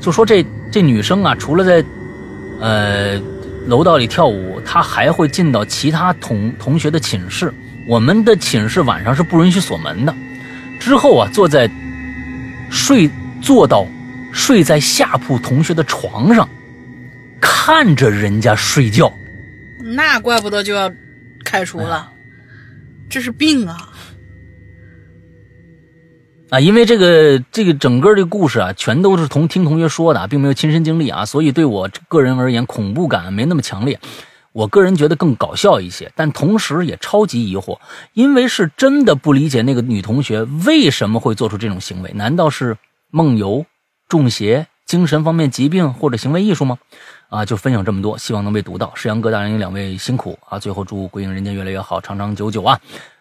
就说这这女生啊，除了在呃楼道里跳舞，她还会进到其他同同学的寝室。我们的寝室晚上是不允许锁门的。之后啊，坐在睡坐到。睡在下铺同学的床上，看着人家睡觉，那怪不得就要开除了，这是病啊！啊，因为这个这个整个这个故事啊，全都是同听同学说的，并没有亲身经历啊，所以对我个人而言，恐怖感没那么强烈。我个人觉得更搞笑一些，但同时也超级疑惑，因为是真的不理解那个女同学为什么会做出这种行为，难道是梦游？中邪、精神方面疾病或者行为艺术吗？啊，就分享这么多，希望能被读到。世阳哥大人两位辛苦啊！最后祝鬼影人间越来越好，长长久久啊！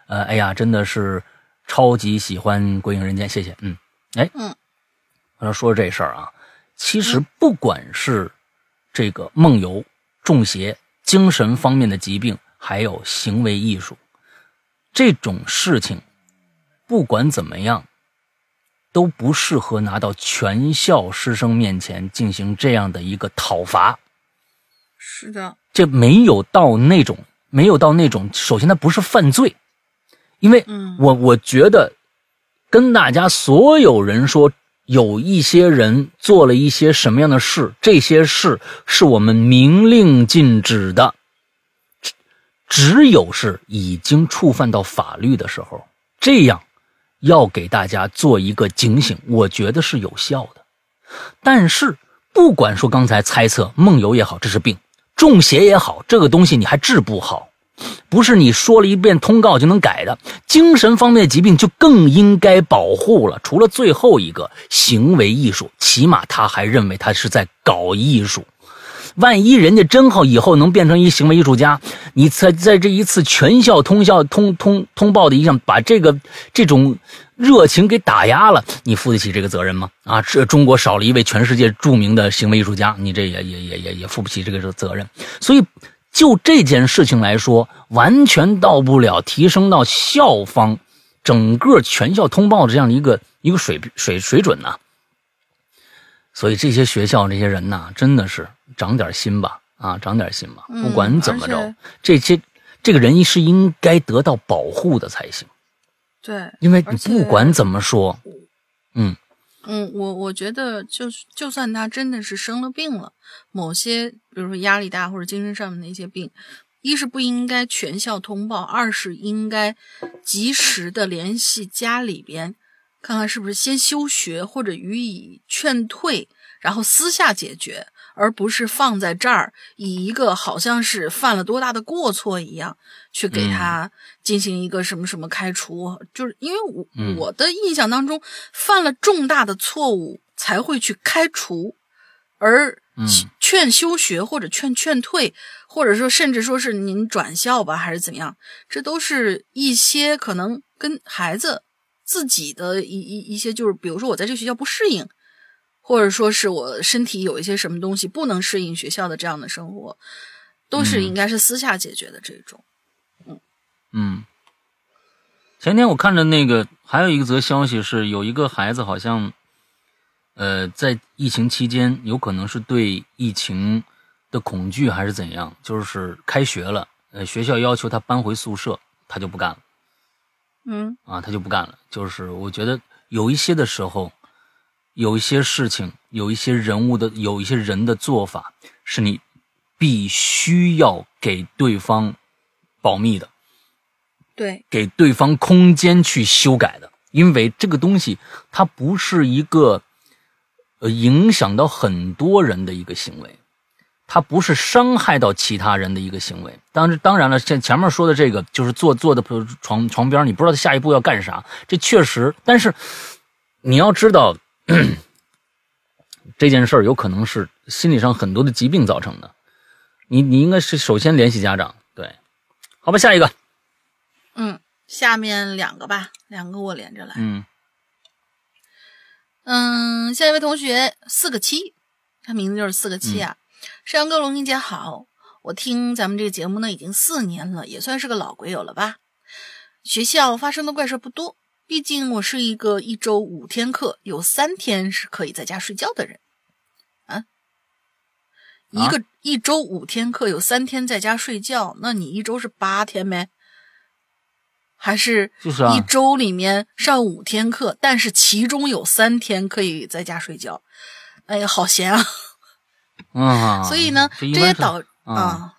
呃，哎呀，真的是超级喜欢《鬼影人间》，谢谢。嗯，哎，嗯，我要说这事儿啊，其实不管是这个梦游、中邪、精神方面的疾病，还有行为艺术这种事情，不管怎么样，都不适合拿到全校师生面前进行这样的一个讨伐。是的，这没有到那种，没有到那种。首先，它不是犯罪。因为我我觉得，跟大家所有人说，有一些人做了一些什么样的事，这些事是我们明令禁止的。只有是已经触犯到法律的时候，这样要给大家做一个警醒，我觉得是有效的。但是，不管说刚才猜测梦游也好，这是病；中邪也好，这个东西你还治不好。不是你说了一遍通告就能改的，精神方面的疾病就更应该保护了。除了最后一个行为艺术，起码他还认为他是在搞艺术。万一人家真好以后能变成一行为艺术家，你在在这一次全校通校通通通报的一项，把这个这种热情给打压了，你负得起这个责任吗？啊，这中国少了一位全世界著名的行为艺术家，你这也也也也也负不起这个责任。所以。就这件事情来说，完全到不了提升到校方整个全校通报的这样的一个一个水水水准呐。所以这些学校这些人呐，真的是长点心吧，啊，长点心吧。不管怎么着，这些这个人是应该得到保护的才行。对，因为你不管怎么说，嗯。嗯，我我觉得，就就算他真的是生了病了，某些比如说压力大或者精神上面的一些病，一是不应该全校通报，二是应该及时的联系家里边，看看是不是先休学或者予以劝退，然后私下解决。而不是放在这儿，以一个好像是犯了多大的过错一样，去给他进行一个什么什么开除，就是因为我我的印象当中，犯了重大的错误才会去开除，而劝休学或者劝劝退，或者说甚至说是您转校吧，还是怎么样，这都是一些可能跟孩子自己的一一一些，就是比如说我在这个学校不适应。或者说是我身体有一些什么东西不能适应学校的这样的生活，都是应该是私下解决的这种。嗯嗯。前天我看着那个还有一个则消息是，有一个孩子好像，呃，在疫情期间有可能是对疫情的恐惧还是怎样，就是开学了，呃，学校要求他搬回宿舍，他就不干了。嗯。啊，他就不干了。就是我觉得有一些的时候。有一些事情，有一些人物的，有一些人的做法，是你必须要给对方保密的，对，给对方空间去修改的，因为这个东西它不是一个呃影响到很多人的一个行为，它不是伤害到其他人的一个行为。当然，当然了，像前面说的这个，就是坐坐的床床边，你不知道他下一步要干啥，这确实，但是你要知道。[CLEARS THROAT] 这件事儿有可能是心理上很多的疾病造成的，你你应该是首先联系家长，对，好吧，下一个，嗯，下面两个吧，两个我连着来，嗯。嗯，下一位同学四个七，他名字就是四个七啊，山羊哥龙英姐好，我听咱们这个节目呢已经四年了，也算是个老鬼友了吧，学校发生的怪事不多。毕竟我是一个一周五天课，有三天是可以在家睡觉的人，啊，一个一周五天课有三天在家睡觉，那你一周是八天呗？还是一周里面上五天课，但是其中有三天可以在家睡觉？哎呀，好闲啊！啊，所以呢，这也导啊。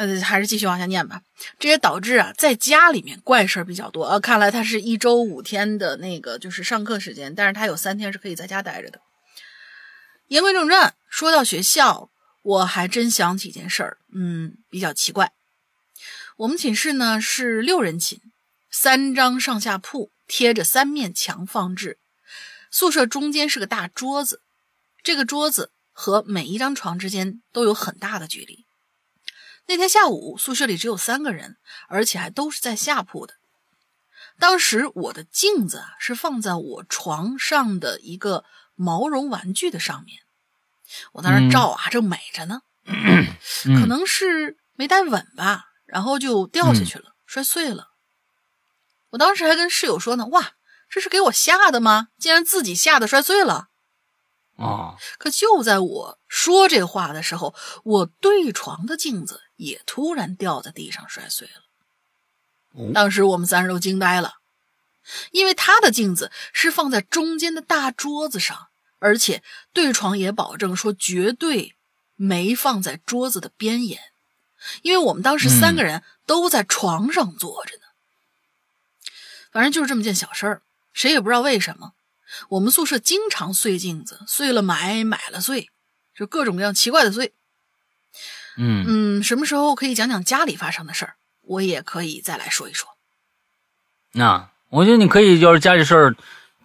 呃，还是继续往下念吧。这也导致啊，在家里面怪事儿比较多啊。看来他是一周五天的那个就是上课时间，但是他有三天是可以在家待着的。言归正传，说到学校，我还真想起一件事儿，嗯，比较奇怪。我们寝室呢是六人寝，三张上下铺贴着三面墙放置，宿舍中间是个大桌子，这个桌子和每一张床之间都有很大的距离。那天下午，宿舍里只有三个人，而且还都是在下铺的。当时我的镜子啊是放在我床上的一个毛绒玩具的上面，我在那照啊，正美着呢，[CLEARS THROAT] 可能是没戴稳吧，然后就掉下去了，摔碎了。我当时还跟室友说呢，哇，这是给我吓的吗？竟然自己吓得摔碎了。啊！可就在我说这话的时候，我对床的镜子也突然掉在地上摔碎了。当时我们三人都惊呆了，因为他的镜子是放在中间的大桌子上，而且对床也保证说绝对没放在桌子的边沿，因为我们当时三个人都在床上坐着呢。反正就是这么件小事儿，谁也不知道为什么。我们宿舍经常碎镜子，碎了买，买了碎，就各种各样奇怪的碎。嗯嗯，什么时候可以讲讲家里发生的事儿？我也可以再来说一说。那我觉得你可以，要是家里事儿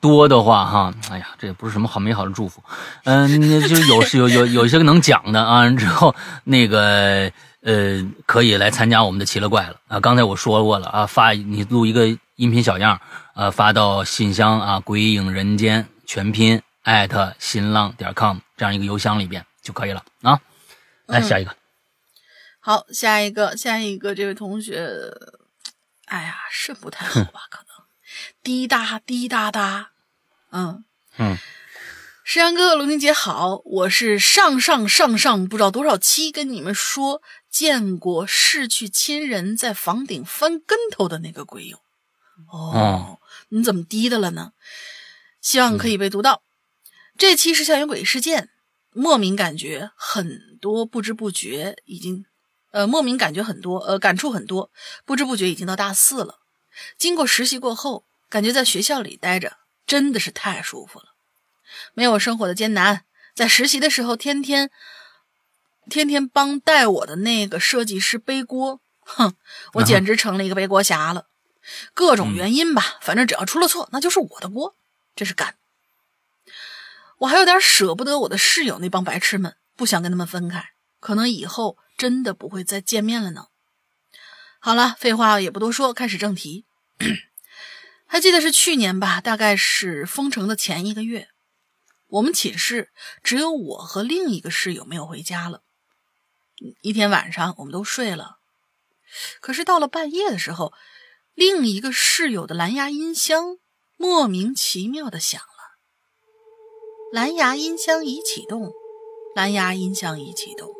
多的话，哈，哎呀，这也不是什么好美好的祝福。嗯，就有是 [LAUGHS] 有有有一些能讲的啊，之后那个呃，可以来参加我们的奇了怪了啊。刚才我说过了啊，发你录一个音频小样。呃，发到信箱啊，鬼影人间全拼艾特新浪点 com 这样一个邮箱里边就可以了啊。来下一个，好，下一个，下一个，这位同学，哎呀，肾不太好吧？[LAUGHS] 可能滴答滴答答，嗯嗯，石阳哥哥，龙玲姐好，我是上上上上不知道多少期跟你们说见过逝去亲人在房顶翻跟头的那个鬼友哦。你怎么滴的了呢？希望可以被读到。这期是校园诡异事件，莫名感觉很多，不知不觉已经，呃，莫名感觉很多，呃，感触很多，不知不觉已经到大四了。经过实习过后，感觉在学校里待着真的是太舒服了，没有生活的艰难。在实习的时候，天天天天帮带我的那个设计师背锅，哼，我简直成了一个背锅侠了。各种原因吧，反正只要出了错，那就是我的锅，这是干。我还有点舍不得我的室友那帮白痴们，不想跟他们分开，可能以后真的不会再见面了呢。好了，废话也不多说，开始正题。[CLEARS THROAT] 还记得是去年吧，大概是封城的前一个月，我们寝室只有我和另一个室友没有回家了。一天晚上，我们都睡了，可是到了半夜的时候。另一个室友的蓝牙音箱莫名其妙的响了。蓝牙音箱已启动，蓝牙音箱已启动，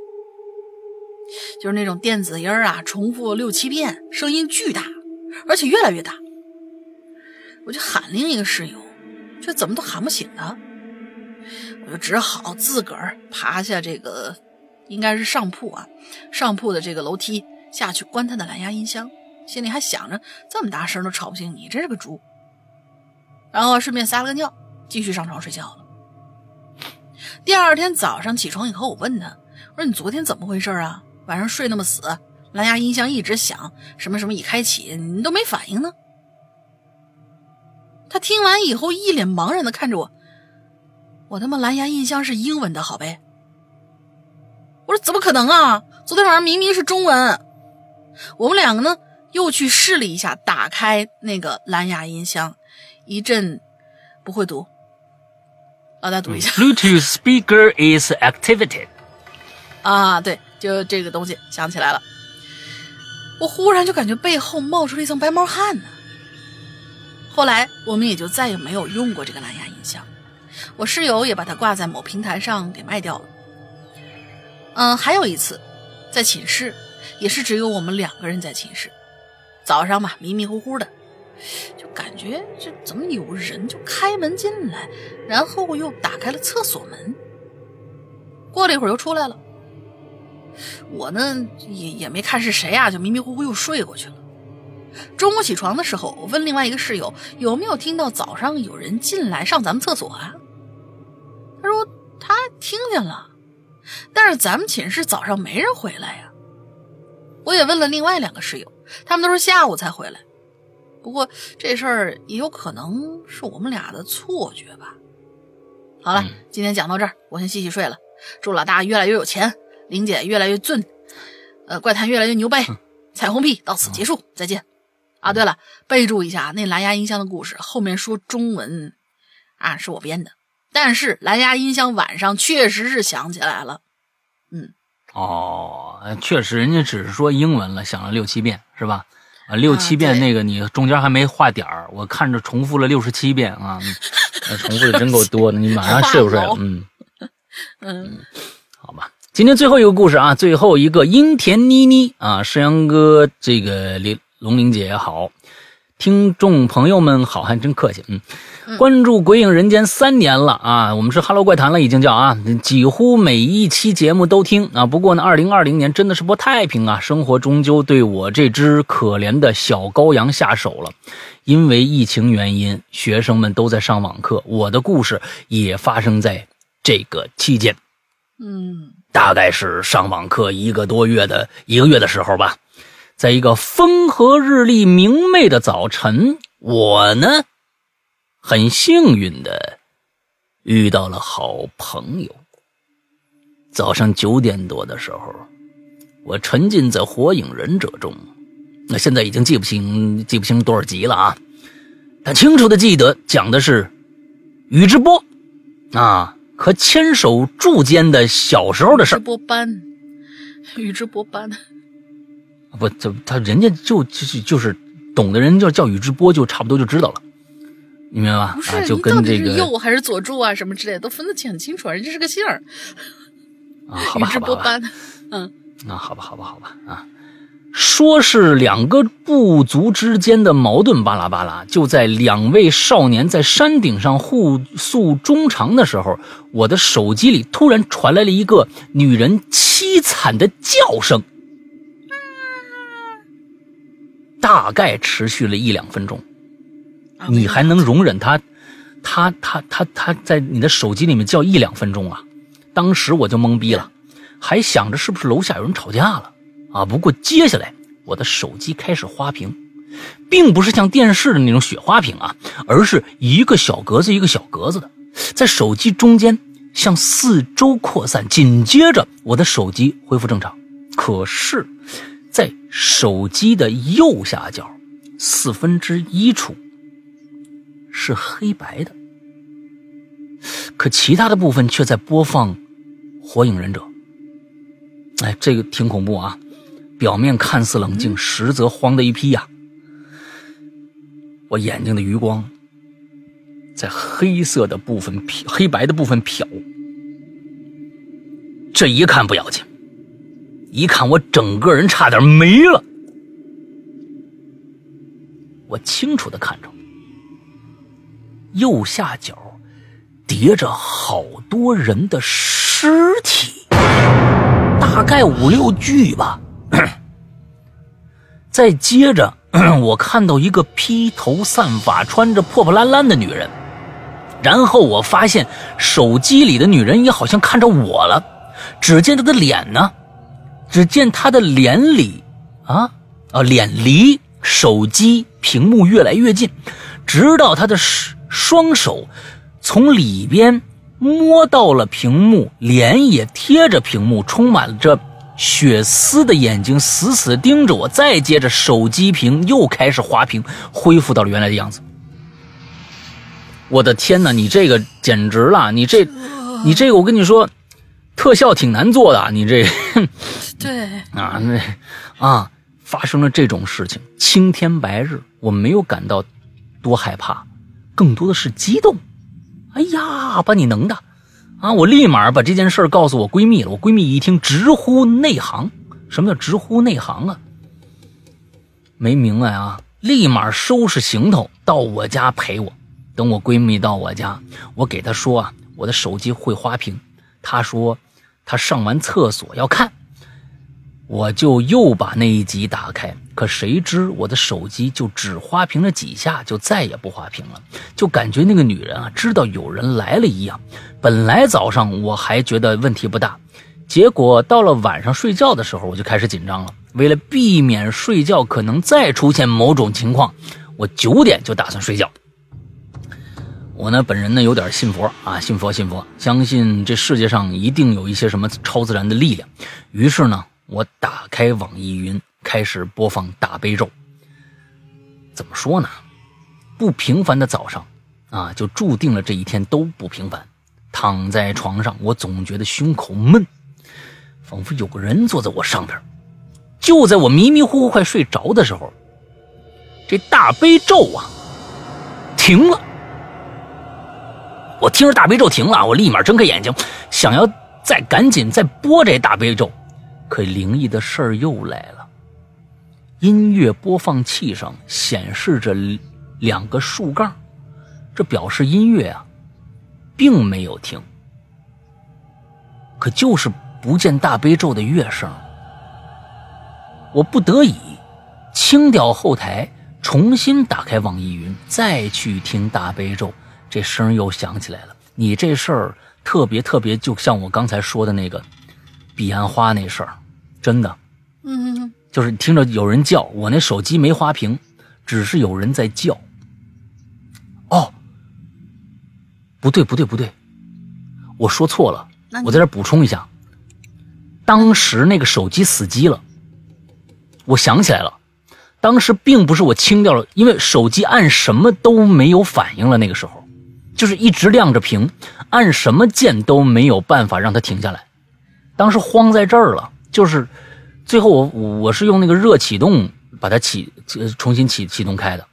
就是那种电子音啊，重复六七遍，声音巨大，而且越来越大。我就喊另一个室友，这怎么都喊不醒他，我就只好自个儿爬下这个，应该是上铺啊，上铺的这个楼梯下去关他的蓝牙音箱。心里还想着这么大声都吵不醒你，真是个猪。然后顺便撒了个尿，继续上床睡觉了。第二天早上起床以后，我问他：“我说你昨天怎么回事啊？晚上睡那么死，蓝牙音箱一直响，什么什么已开启，你都没反应呢？”他听完以后一脸茫然的看着我：“我他妈蓝牙音箱是英文的好呗？”我说：“怎么可能啊？昨天晚上明明是中文。”我们两个呢？又去试了一下，打开那个蓝牙音箱，一阵不会读，老大读一下。Bluetooth speaker is activated。啊，对，就这个东西想起来了。我忽然就感觉背后冒出了一层白毛汗呢。后来我们也就再也没有用过这个蓝牙音箱，我室友也把它挂在某平台上给卖掉了。嗯，还有一次，在寝室，也是只有我们两个人在寝室。早上嘛，迷迷糊糊的，就感觉这怎么有人就开门进来，然后又打开了厕所门。过了一会儿又出来了。我呢也也没看是谁啊，就迷迷糊糊又睡过去了。中午起床的时候，我问另外一个室友有没有听到早上有人进来上咱们厕所啊？他说他听见了，但是咱们寝室早上没人回来呀。我也问了另外两个室友。他们都是下午才回来，不过这事儿也有可能是我们俩的错觉吧。好了，今天讲到这儿，我先洗洗睡了。祝老大越来越有钱，玲姐越来越俊，呃，怪谈越来越牛掰。彩虹屁到此结束，再见。啊，对了，备注一下，那蓝牙音箱的故事后面说中文啊，是我编的，但是蓝牙音箱晚上确实是响起来了。嗯，哦，确实，人家只是说英文了，响了六七遍，是吧？啊，六七遍那个你中间还没画点儿，我看着重复了六十七遍啊，[LAUGHS] 重复的真够多的，你晚上睡不睡？嗯 [LAUGHS] 嗯。今天最后一个故事啊，最后一个樱田妮妮啊，山阳哥，这个林龙玲姐好，听众朋友们好，还真客气，嗯。关注《鬼影人间》三年了啊，我们是《哈喽怪谈》了，已经叫啊，几乎每一期节目都听啊。不过呢，二零二零年真的是不太平啊，生活终究对我这只可怜的小羔羊下手了。因为疫情原因，学生们都在上网课，我的故事也发生在这个期间。嗯，大概是上网课一个多月的一个月的时候吧，在一个风和日丽、明媚的早晨，我呢。很幸运的遇到了好朋友。早上九点多的时候，我沉浸在《火影忍者》中，那现在已经记不清记不清多少集了啊，但清楚的记得讲的是宇智波啊和千手柱间的小时候的事儿宇智波斑，宇智波斑，不，这他人家就就是就是懂的人就叫宇智波，就差不多就知道了。你明白吧？不是，就跟这个右还是左柱啊，什么之类的都分得清很清楚，人家是个姓儿啊。好吧，[LAUGHS] 好吧，好吧。嗯，那好吧，好吧，好吧啊。说是两个部族之间的矛盾，巴拉巴拉。就在两位少年在山顶上互诉衷肠的时候，我的手机里突然传来了一个女人凄惨的叫声，大概持续了一两分钟。你还能容忍他，他他他他在你的手机里面叫一两分钟啊？当时我就懵逼了，还想着是不是楼下有人吵架了啊？不过接下来我的手机开始花屏，并不是像电视的那种雪花屏啊，而是一个小格子一个小格子的，在手机中间向四周扩散。紧接着我的手机恢复正常，可是，在手机的右下角四分之一处。是黑白的，可其他的部分却在播放《火影忍者》。哎，这个挺恐怖啊！表面看似冷静，实则慌的一批呀。我眼睛的余光在黑色的部分瞟，黑白的部分瞟。这一看不要紧，一看我整个人差点没了。我清楚的看着。右下角叠着好多人的尸体，大概五六具吧。[CLEARS THROAT] 再接着，[CLEARS THROAT] 我看到一个披头散发、穿着破破烂烂的女人。然后我发现手机里的女人也好像看着我了。只见她的脸呢？只见她的脸里啊啊，脸离手机屏幕越来越近，直到她的。双手从里边摸到了屏幕，脸也贴着屏幕，充满着血丝的眼睛死死盯着我。再接着，手机屏又开始滑屏，恢复到了原来的样子。我的天哪，你这个简直了！你这，你这个，我跟你说，特效挺难做的。你这，[LAUGHS] 对 [LAUGHS] 啊，那啊，发生了这种事情，青天白日，我没有感到多害怕。更多的是激动，哎呀，把你能的，啊！我立马把这件事告诉我闺蜜了。我闺蜜一听直呼内行，什么叫直呼内行啊？没明白啊？立马收拾行头到我家陪我。等我闺蜜到我家，我给她说啊，我的手机会花屏。她说她上完厕所要看。我就又把那一集打开，可谁知我的手机就只花屏了几下，就再也不花屏了，就感觉那个女人啊知道有人来了一样。本来早上我还觉得问题不大，结果到了晚上睡觉的时候，我就开始紧张了。为了避免睡觉可能再出现某种情况，我九点就打算睡觉。我呢，本人呢有点信佛啊，信佛信佛，相信这世界上一定有一些什么超自然的力量。于是呢。我打开网易云，开始播放大悲咒。怎么说呢？不平凡的早上啊，就注定了这一天都不平凡。躺在床上，我总觉得胸口闷，仿佛有个人坐在我上边。就在我迷迷糊糊快睡着的时候，这大悲咒啊停了。我听着大悲咒停了，我立马睁开眼睛，想要再赶紧再播这大悲咒，可灵异的事儿又来了。音乐播放器上显示着两个竖杠，这表示音乐啊。并没有停，可就是不见大悲咒的乐声。我不得已清掉后台，重新打开网易云，再去听大悲咒，这声又响起来了。你这事儿特别特别，就像我刚才说的那个彼岸花那事儿，真的，嗯，就是听着有人叫，我那手机没花屏，只是有人在叫。哦。不对，不对，不对，我说错了。我在这补充一下，当时那个手机死机了。我想起来了，当时并不是我清掉了，因为手机按什么都没有反应了。那个时候，就是一直亮着屏，按什么键都没有办法让它停下来。当时慌在这儿了，就是最后我我是用那个热启动把它启重新启启动开的。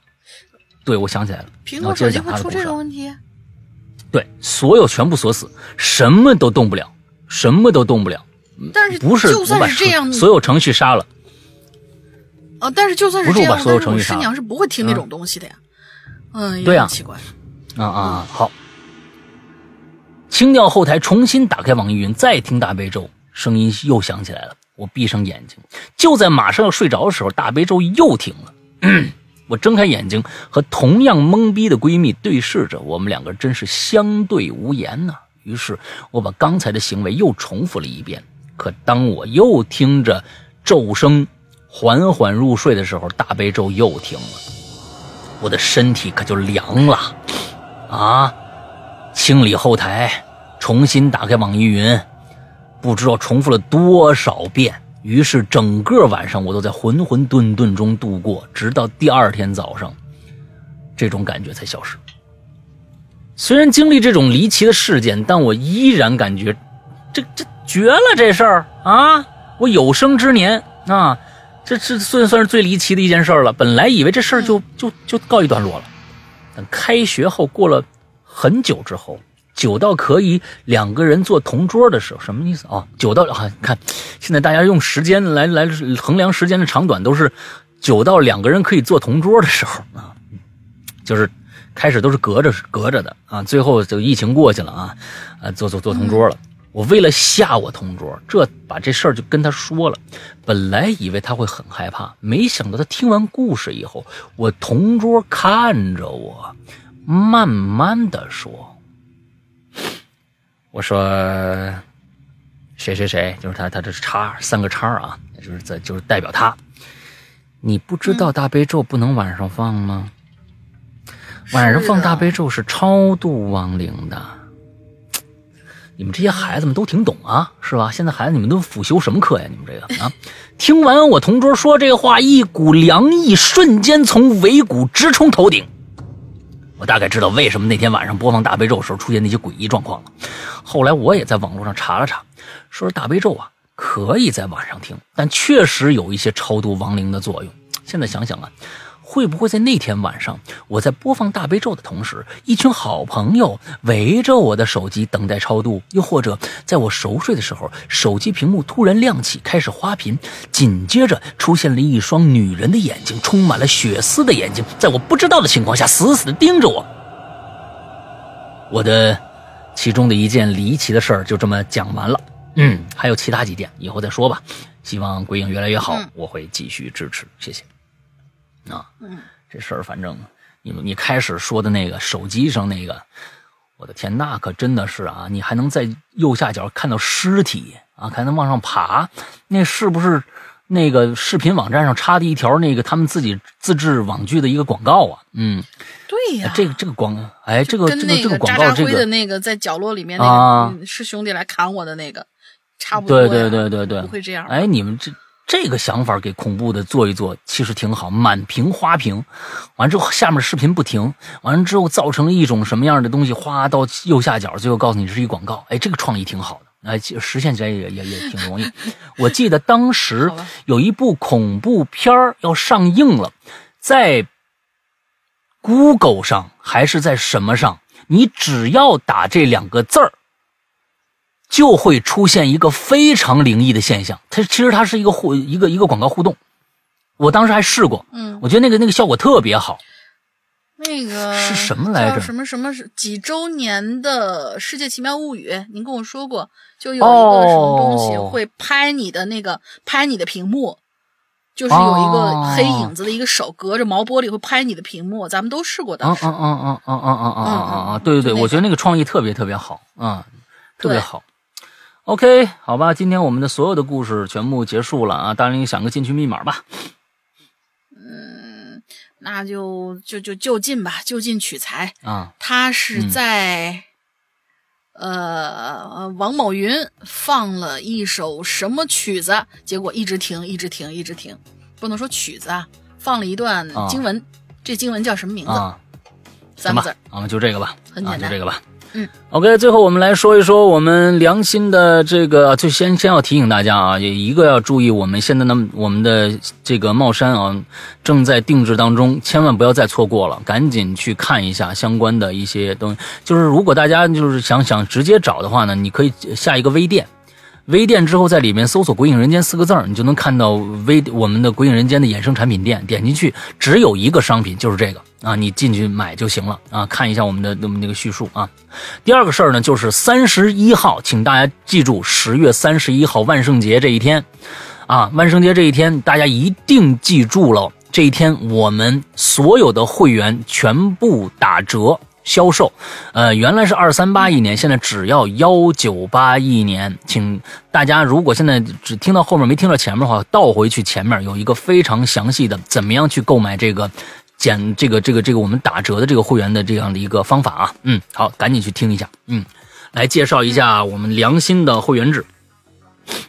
对，我想起来了。苹果手机会出这个问题？对，所有全部锁死，什么都动不了，什么都动不了。但是不是就算是这样，所有程序杀了。啊，但是就算是这样，所有程序师娘是不会听那种东西的呀。嗯，对呀，奇怪。啊啊，好，清掉后台，重新打开网易云，再听大悲咒，声音又响起来了。我闭上眼睛，就在马上要睡着的时候，大悲咒又停了。[CLEARS THROAT] 我睁开眼睛，和同样懵逼的闺蜜对视着，我们两个真是相对无言呢。于是，我把刚才的行为又重复了一遍。可当我又听着咒声缓缓入睡的时候，大悲咒又停了，我的身体可就凉了。啊！清理后台，重新打开网易云，不知道重复了多少遍。于是整个晚上我都在浑浑沌沌中度过，直到第二天早上，这种感觉才消失。虽然经历这种离奇的事件，但我依然感觉，这这绝了这事儿啊！我有生之年啊，这这算算是最离奇的一件事了。本来以为这事儿就就就告一段落了，等开学后过了很久之后。久到可以两个人坐同桌的时候，什么意思啊？久到啊，看，现在大家用时间来来衡量时间的长短，都是久到两个人可以坐同桌的时候啊，就是开始都是隔着隔着的啊，最后就疫情过去了啊，啊，坐坐坐同桌了。我为了吓我同桌，这把这事儿就跟他说了。本来以为他会很害怕，没想到他听完故事以后，我同桌看着我，慢慢的说。我说，谁谁谁，就是他，他这是叉三个叉啊，就是在就是代表他。你不知道大悲咒不能晚上放吗？晚上放大悲咒是超度亡灵的。你们这些孩子们都挺懂啊，是吧？现在孩子你们都辅修什么课呀？你们这个啊？听完我同桌说这话，一股凉意瞬间从尾骨直冲头顶。我大概知道为什么那天晚上播放大悲咒时候出现那些诡异状况了。后来我也在网络上查了查，说是大悲咒啊可以在晚上听，但确实有一些超度亡灵的作用。现在想想啊。会不会在那天晚上，我在播放大悲咒的同时，一群好朋友围着我的手机等待超度？又或者，在我熟睡的时候，手机屏幕突然亮起，开始花屏，紧接着出现了一双女人的眼睛，充满了血丝的眼睛，在我不知道的情况下，死死地盯着我。我的其中的一件离奇的事儿就这么讲完了。嗯，还有其他几件，以后再说吧。希望鬼影越来越好，我会继续支持，谢谢。啊，嗯，这事儿反正你们你开始说的那个手机上那个，我的天，那可真的是啊！你还能在右下角看到尸体啊，还能往上爬，那是不是那个视频网站上插的一条那个他们自己自制网剧的一个广告啊？嗯，对呀，这个这个广，哎，这个这个这个广告，这个的那个在角落里面那个是兄弟来砍我的那个，差不多，对对对对对，不会这样，哎，你们这。这个想法给恐怖的做一做，其实挺好。满屏花屏，完之后下面视频不停，完了之后造成一种什么样的东西，哗到右下角，最后告诉你这是一广告。哎，这个创意挺好的，哎，实现起来也也也挺容易。[LAUGHS] 我记得当时有一部恐怖片要上映了，在 Google 上还是在什么上，你只要打这两个字儿。就会出现一个非常灵异的现象，它其实它是一个互一个一个广告互动，我当时还试过，嗯，我觉得那个那个效果特别好。那个是什么来着？什么什么是几周年的世界奇妙物语？您跟我说过，就有一个什么东西会拍你的那个拍你的屏幕，就是有一个黑影子的一个手隔着毛玻璃会拍你的屏幕，咱们都试过的。嗯嗯嗯嗯嗯嗯嗯嗯嗯嗯，对对对，我觉得那个创意特别特别好，嗯，特别好。OK，好吧，今天我们的所有的故事全部结束了啊！大林想个进去密码吧。嗯，那就就就就近吧，就近取材啊。他是在呃王某云放了一首什么曲子，结果一直停，一直停，一直停。不能说曲子啊，放了一段经文，这经文叫什么名字？三个字。啊，就这个吧，很简单，就这个吧。嗯，OK，最后我们来说一说我们良心的这个，就先先要提醒大家啊，也一个要注意，我们现在呢，我们的这个帽衫啊，正在定制当中，千万不要再错过了，赶紧去看一下相关的一些东西。就是如果大家就是想想直接找的话呢，你可以下一个微店。微店之后，在里面搜索“鬼影人间”四个字，你就能看到微我们的“鬼影人间”的衍生产品店。点进去，只有一个商品，就是这个啊，你进去买就行了啊。看一下我们的那么那个叙述啊。第二个事儿呢，就是三十一号，请大家记住，十月三十一号万圣节这一天啊，万圣节这一天，大家一定记住了，这一天我们所有的会员全部打折。销售，呃，原来是二三八一年，现在只要幺九八一年。请大家如果现在只听到后面没听到前面的话，倒回去前面有一个非常详细的怎么样去购买这个减这个这个这个我们打折的这个会员的这样的一个方法啊。嗯，好，赶紧去听一下。嗯，来介绍一下我们良心的会员制。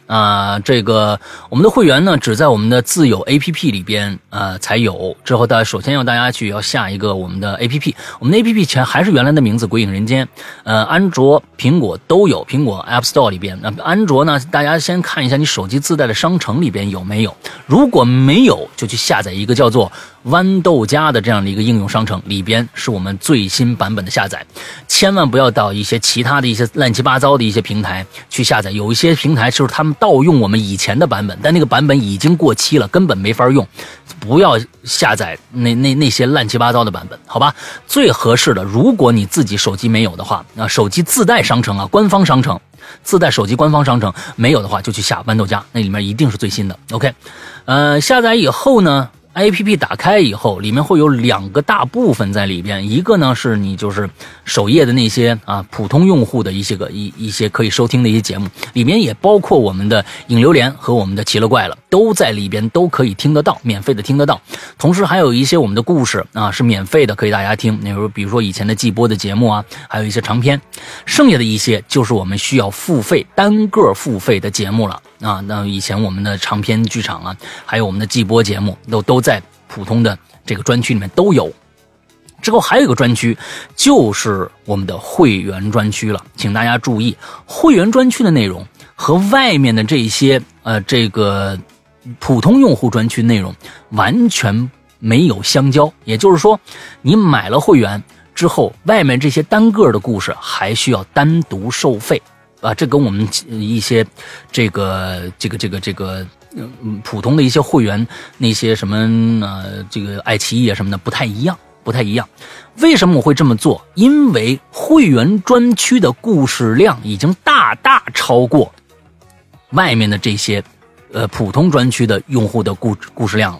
啊，这个我们的会员呢，只在我们的自有 A P P 里边呃才有。之后，大家首先要大家去要下一个我们的 A P P，我们的 A P P 全还是原来的名字《鬼影人间》。呃，安卓、苹果都有，苹果 App Store 里边。那安卓呢，大家先看一下你手机自带的商城里边有没有。如果没有，就去下载一个叫做。豌豆荚的这样的一个应用商城里边是我们最新版本的下载，千万不要到一些其他的一些乱七八糟的一些平台去下载。有一些平台就是他们盗用我们以前的版本，但那个版本已经过期了，根本没法用。不要下载那 [LAUGHS] 那那些乱七八糟的版本，好吧？最合适的，如果你自己手机没有的话，那手机自带商城啊，官方商城自带手机官方商城没有的话，就去下豌豆荚，那里面一定是最新的。OK，呃，下载以后呢？A P P 打开以后，里面会有两个大部分在里边，一个呢是你就是首页的那些啊普通用户的一些个一一些可以收听的一些节目，里面也包括我们的影流连和我们的奇了怪了，都在里边都可以听得到，免费的听得到。同时还有一些我们的故事啊是免费的，可以大家听。那如比如说以前的季播的节目啊，还有一些长篇，剩下的一些就是我们需要付费单个付费的节目了。啊，那以前我们的长篇剧场啊，还有我们的季播节目，都都在普通的这个专区里面都有。之后还有一个专区，就是我们的会员专区了。请大家注意，会员专区的内容和外面的这些呃这个普通用户专区内容完全没有相交。也就是说，你买了会员之后，外面这些单个的故事还需要单独收费。啊，这跟我们一些这个这个这个这个嗯普通的一些会员那些什么呃这个爱奇艺啊什么的不太一样，不太一样。为什么我会这么做？因为会员专区的故事量已经大大超过外面的这些呃普通专区的用户的故故事量了。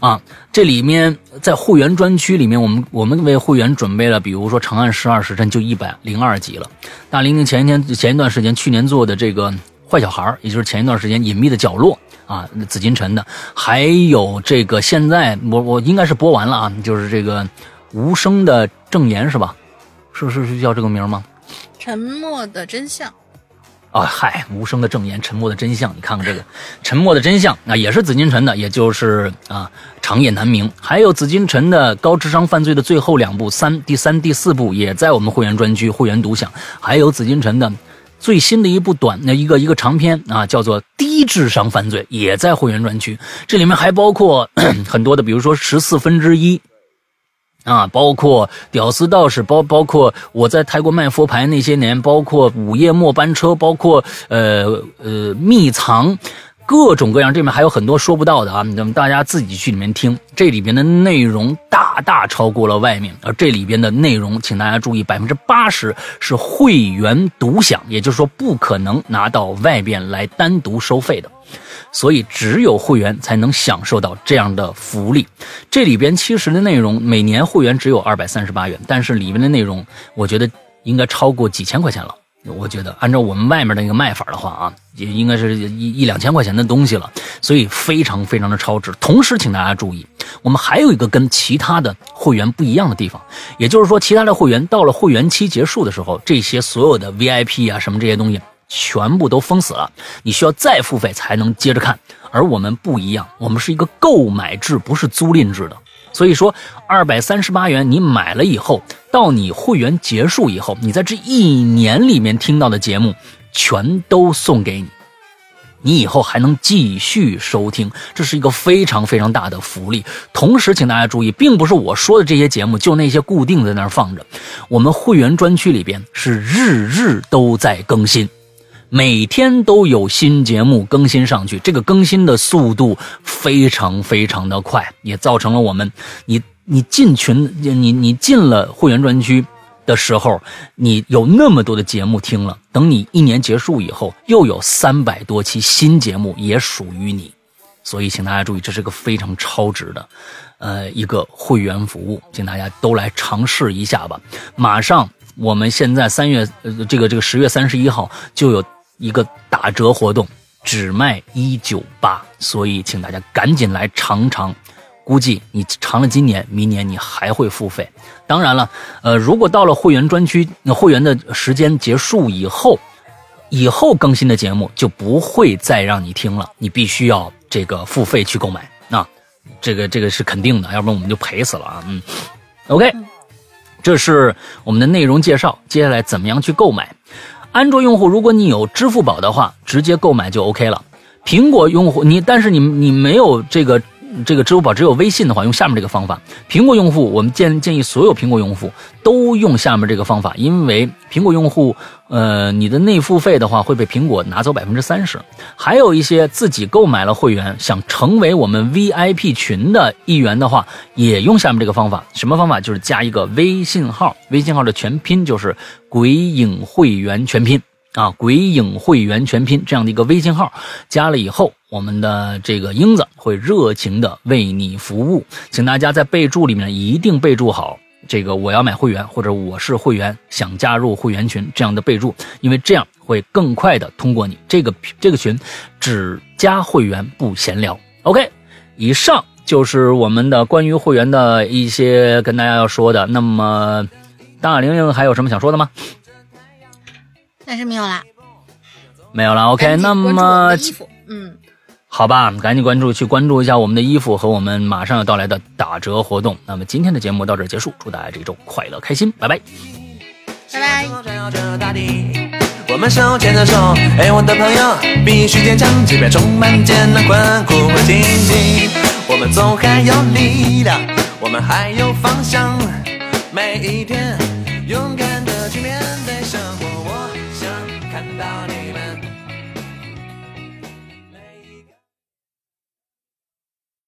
啊，这里面在会员专区里面，我们我们为会员准备了，比如说《长安十二时辰》就一百零二集了。大玲玲前一天前一段时间去年做的这个《坏小孩》，也就是前一段时间《隐秘的角落》啊，紫禁城的，还有这个现在我我应该是播完了啊，就是这个《无声的证言》是吧？是是是叫这个名吗？沉默的真相。啊，嗨，无声的证言，沉默的真相。你看看这个，沉默的真相啊，也是紫金陈的，也就是啊，长夜难明。还有紫金陈的高智商犯罪的最后两部，三、第三、第四部也在我们会员专区，会员独享。还有紫金陈的最新的一部短那一个一个长篇啊，叫做低智商犯罪，也在会员专区。这里面还包括 [CLEARS THROAT] 很多的，比如说十四分之一。啊，包括屌丝道士，包包括我在泰国卖佛牌那些年，包括午夜末班车，包括呃呃秘藏，各种各样，这里面还有很多说不到的啊，那么大家自己去里面听，这里边的内容大大超过了外面，而这里边的内容，请大家注意，百分之八十是会员独享，也就是说不可能拿到外边来单独收费的。所以只有会员才能享受到这样的福利。这里边其实的内容，每年会员只有二百三十八元，但是里面的内容，我觉得应该超过几千块钱了。我觉得按照我们外面那个卖法的话啊，也应该是一一两千块钱的东西了。所以非常非常的超值。同时，请大家注意，我们还有一个跟其他的会员不一样的地方，也就是说，其他的会员到了会员期结束的时候，这些所有的 VIP 啊什么这些东西。全部都封死了，你需要再付费才能接着看。而我们不一样，我们是一个购买制，不是租赁制的。所以说，二百三十八元你买了以后，到你会员结束以后，你在这一年里面听到的节目全都送给你，你以后还能继续收听，这是一个非常非常大的福利。同时，请大家注意，并不是我说的这些节目就那些固定在那儿放着，我们会员专区里边是日日都在更新。每天都有新节目更新上去，这个更新的速度非常非常的快，也造成了我们，你你进群，你你进了会员专区的时候，你有那么多的节目听了，等你一年结束以后，又有三百多期新节目也属于你，所以请大家注意，这是个非常超值的，呃，一个会员服务，请大家都来尝试一下吧。马上我们现在三月，呃，这个这个十月三十一号就有。一个打折活动，只卖一九八，所以请大家赶紧来尝尝。估计你尝了今年，明年你还会付费。当然了，呃，如果到了会员专区，那会员的时间结束以后，以后更新的节目就不会再让你听了，你必须要这个付费去购买。那这个这个是肯定的，要不然我们就赔死了啊。嗯，OK，这是我们的内容介绍。接下来怎么样去购买？安卓用户，如果你有支付宝的话，直接购买就 OK 了。苹果用户，你但是你你没有这个这个支付宝，只有微信的话，用下面这个方法。苹果用户，我们建建议所有苹果用户都用下面这个方法，因为苹果用户。呃，你的内付费的话会被苹果拿走百分之三十，还有一些自己购买了会员想成为我们 VIP 群的一员的话，也用下面这个方法。什么方法？就是加一个微信号，微信号的全拼就是“鬼影会员全拼”啊，“鬼影会员全拼”这样的一个微信号，加了以后，我们的这个英子会热情的为你服务，请大家在备注里面一定备注好。这个我要买会员，或者我是会员，想加入会员群这样的备注，因为这样会更快的通过你这个这个群，只加会员不闲聊。OK，以上就是我们的关于会员的一些跟大家要说的。那么大玲玲还有什么想说的吗？暂时没有啦，没有了。OK，那么嗯。好吧，赶紧关注，去关注一下我们的衣服和我们马上要到来的打折活动。那么今天的节目到这结束，祝大家这一周快乐开心，拜拜，拜拜。我们手牵着手，哎，我的朋友，必须坚强，即便充满艰难困苦和荆棘，我们总还有力量，我们还有方向，每一天勇敢。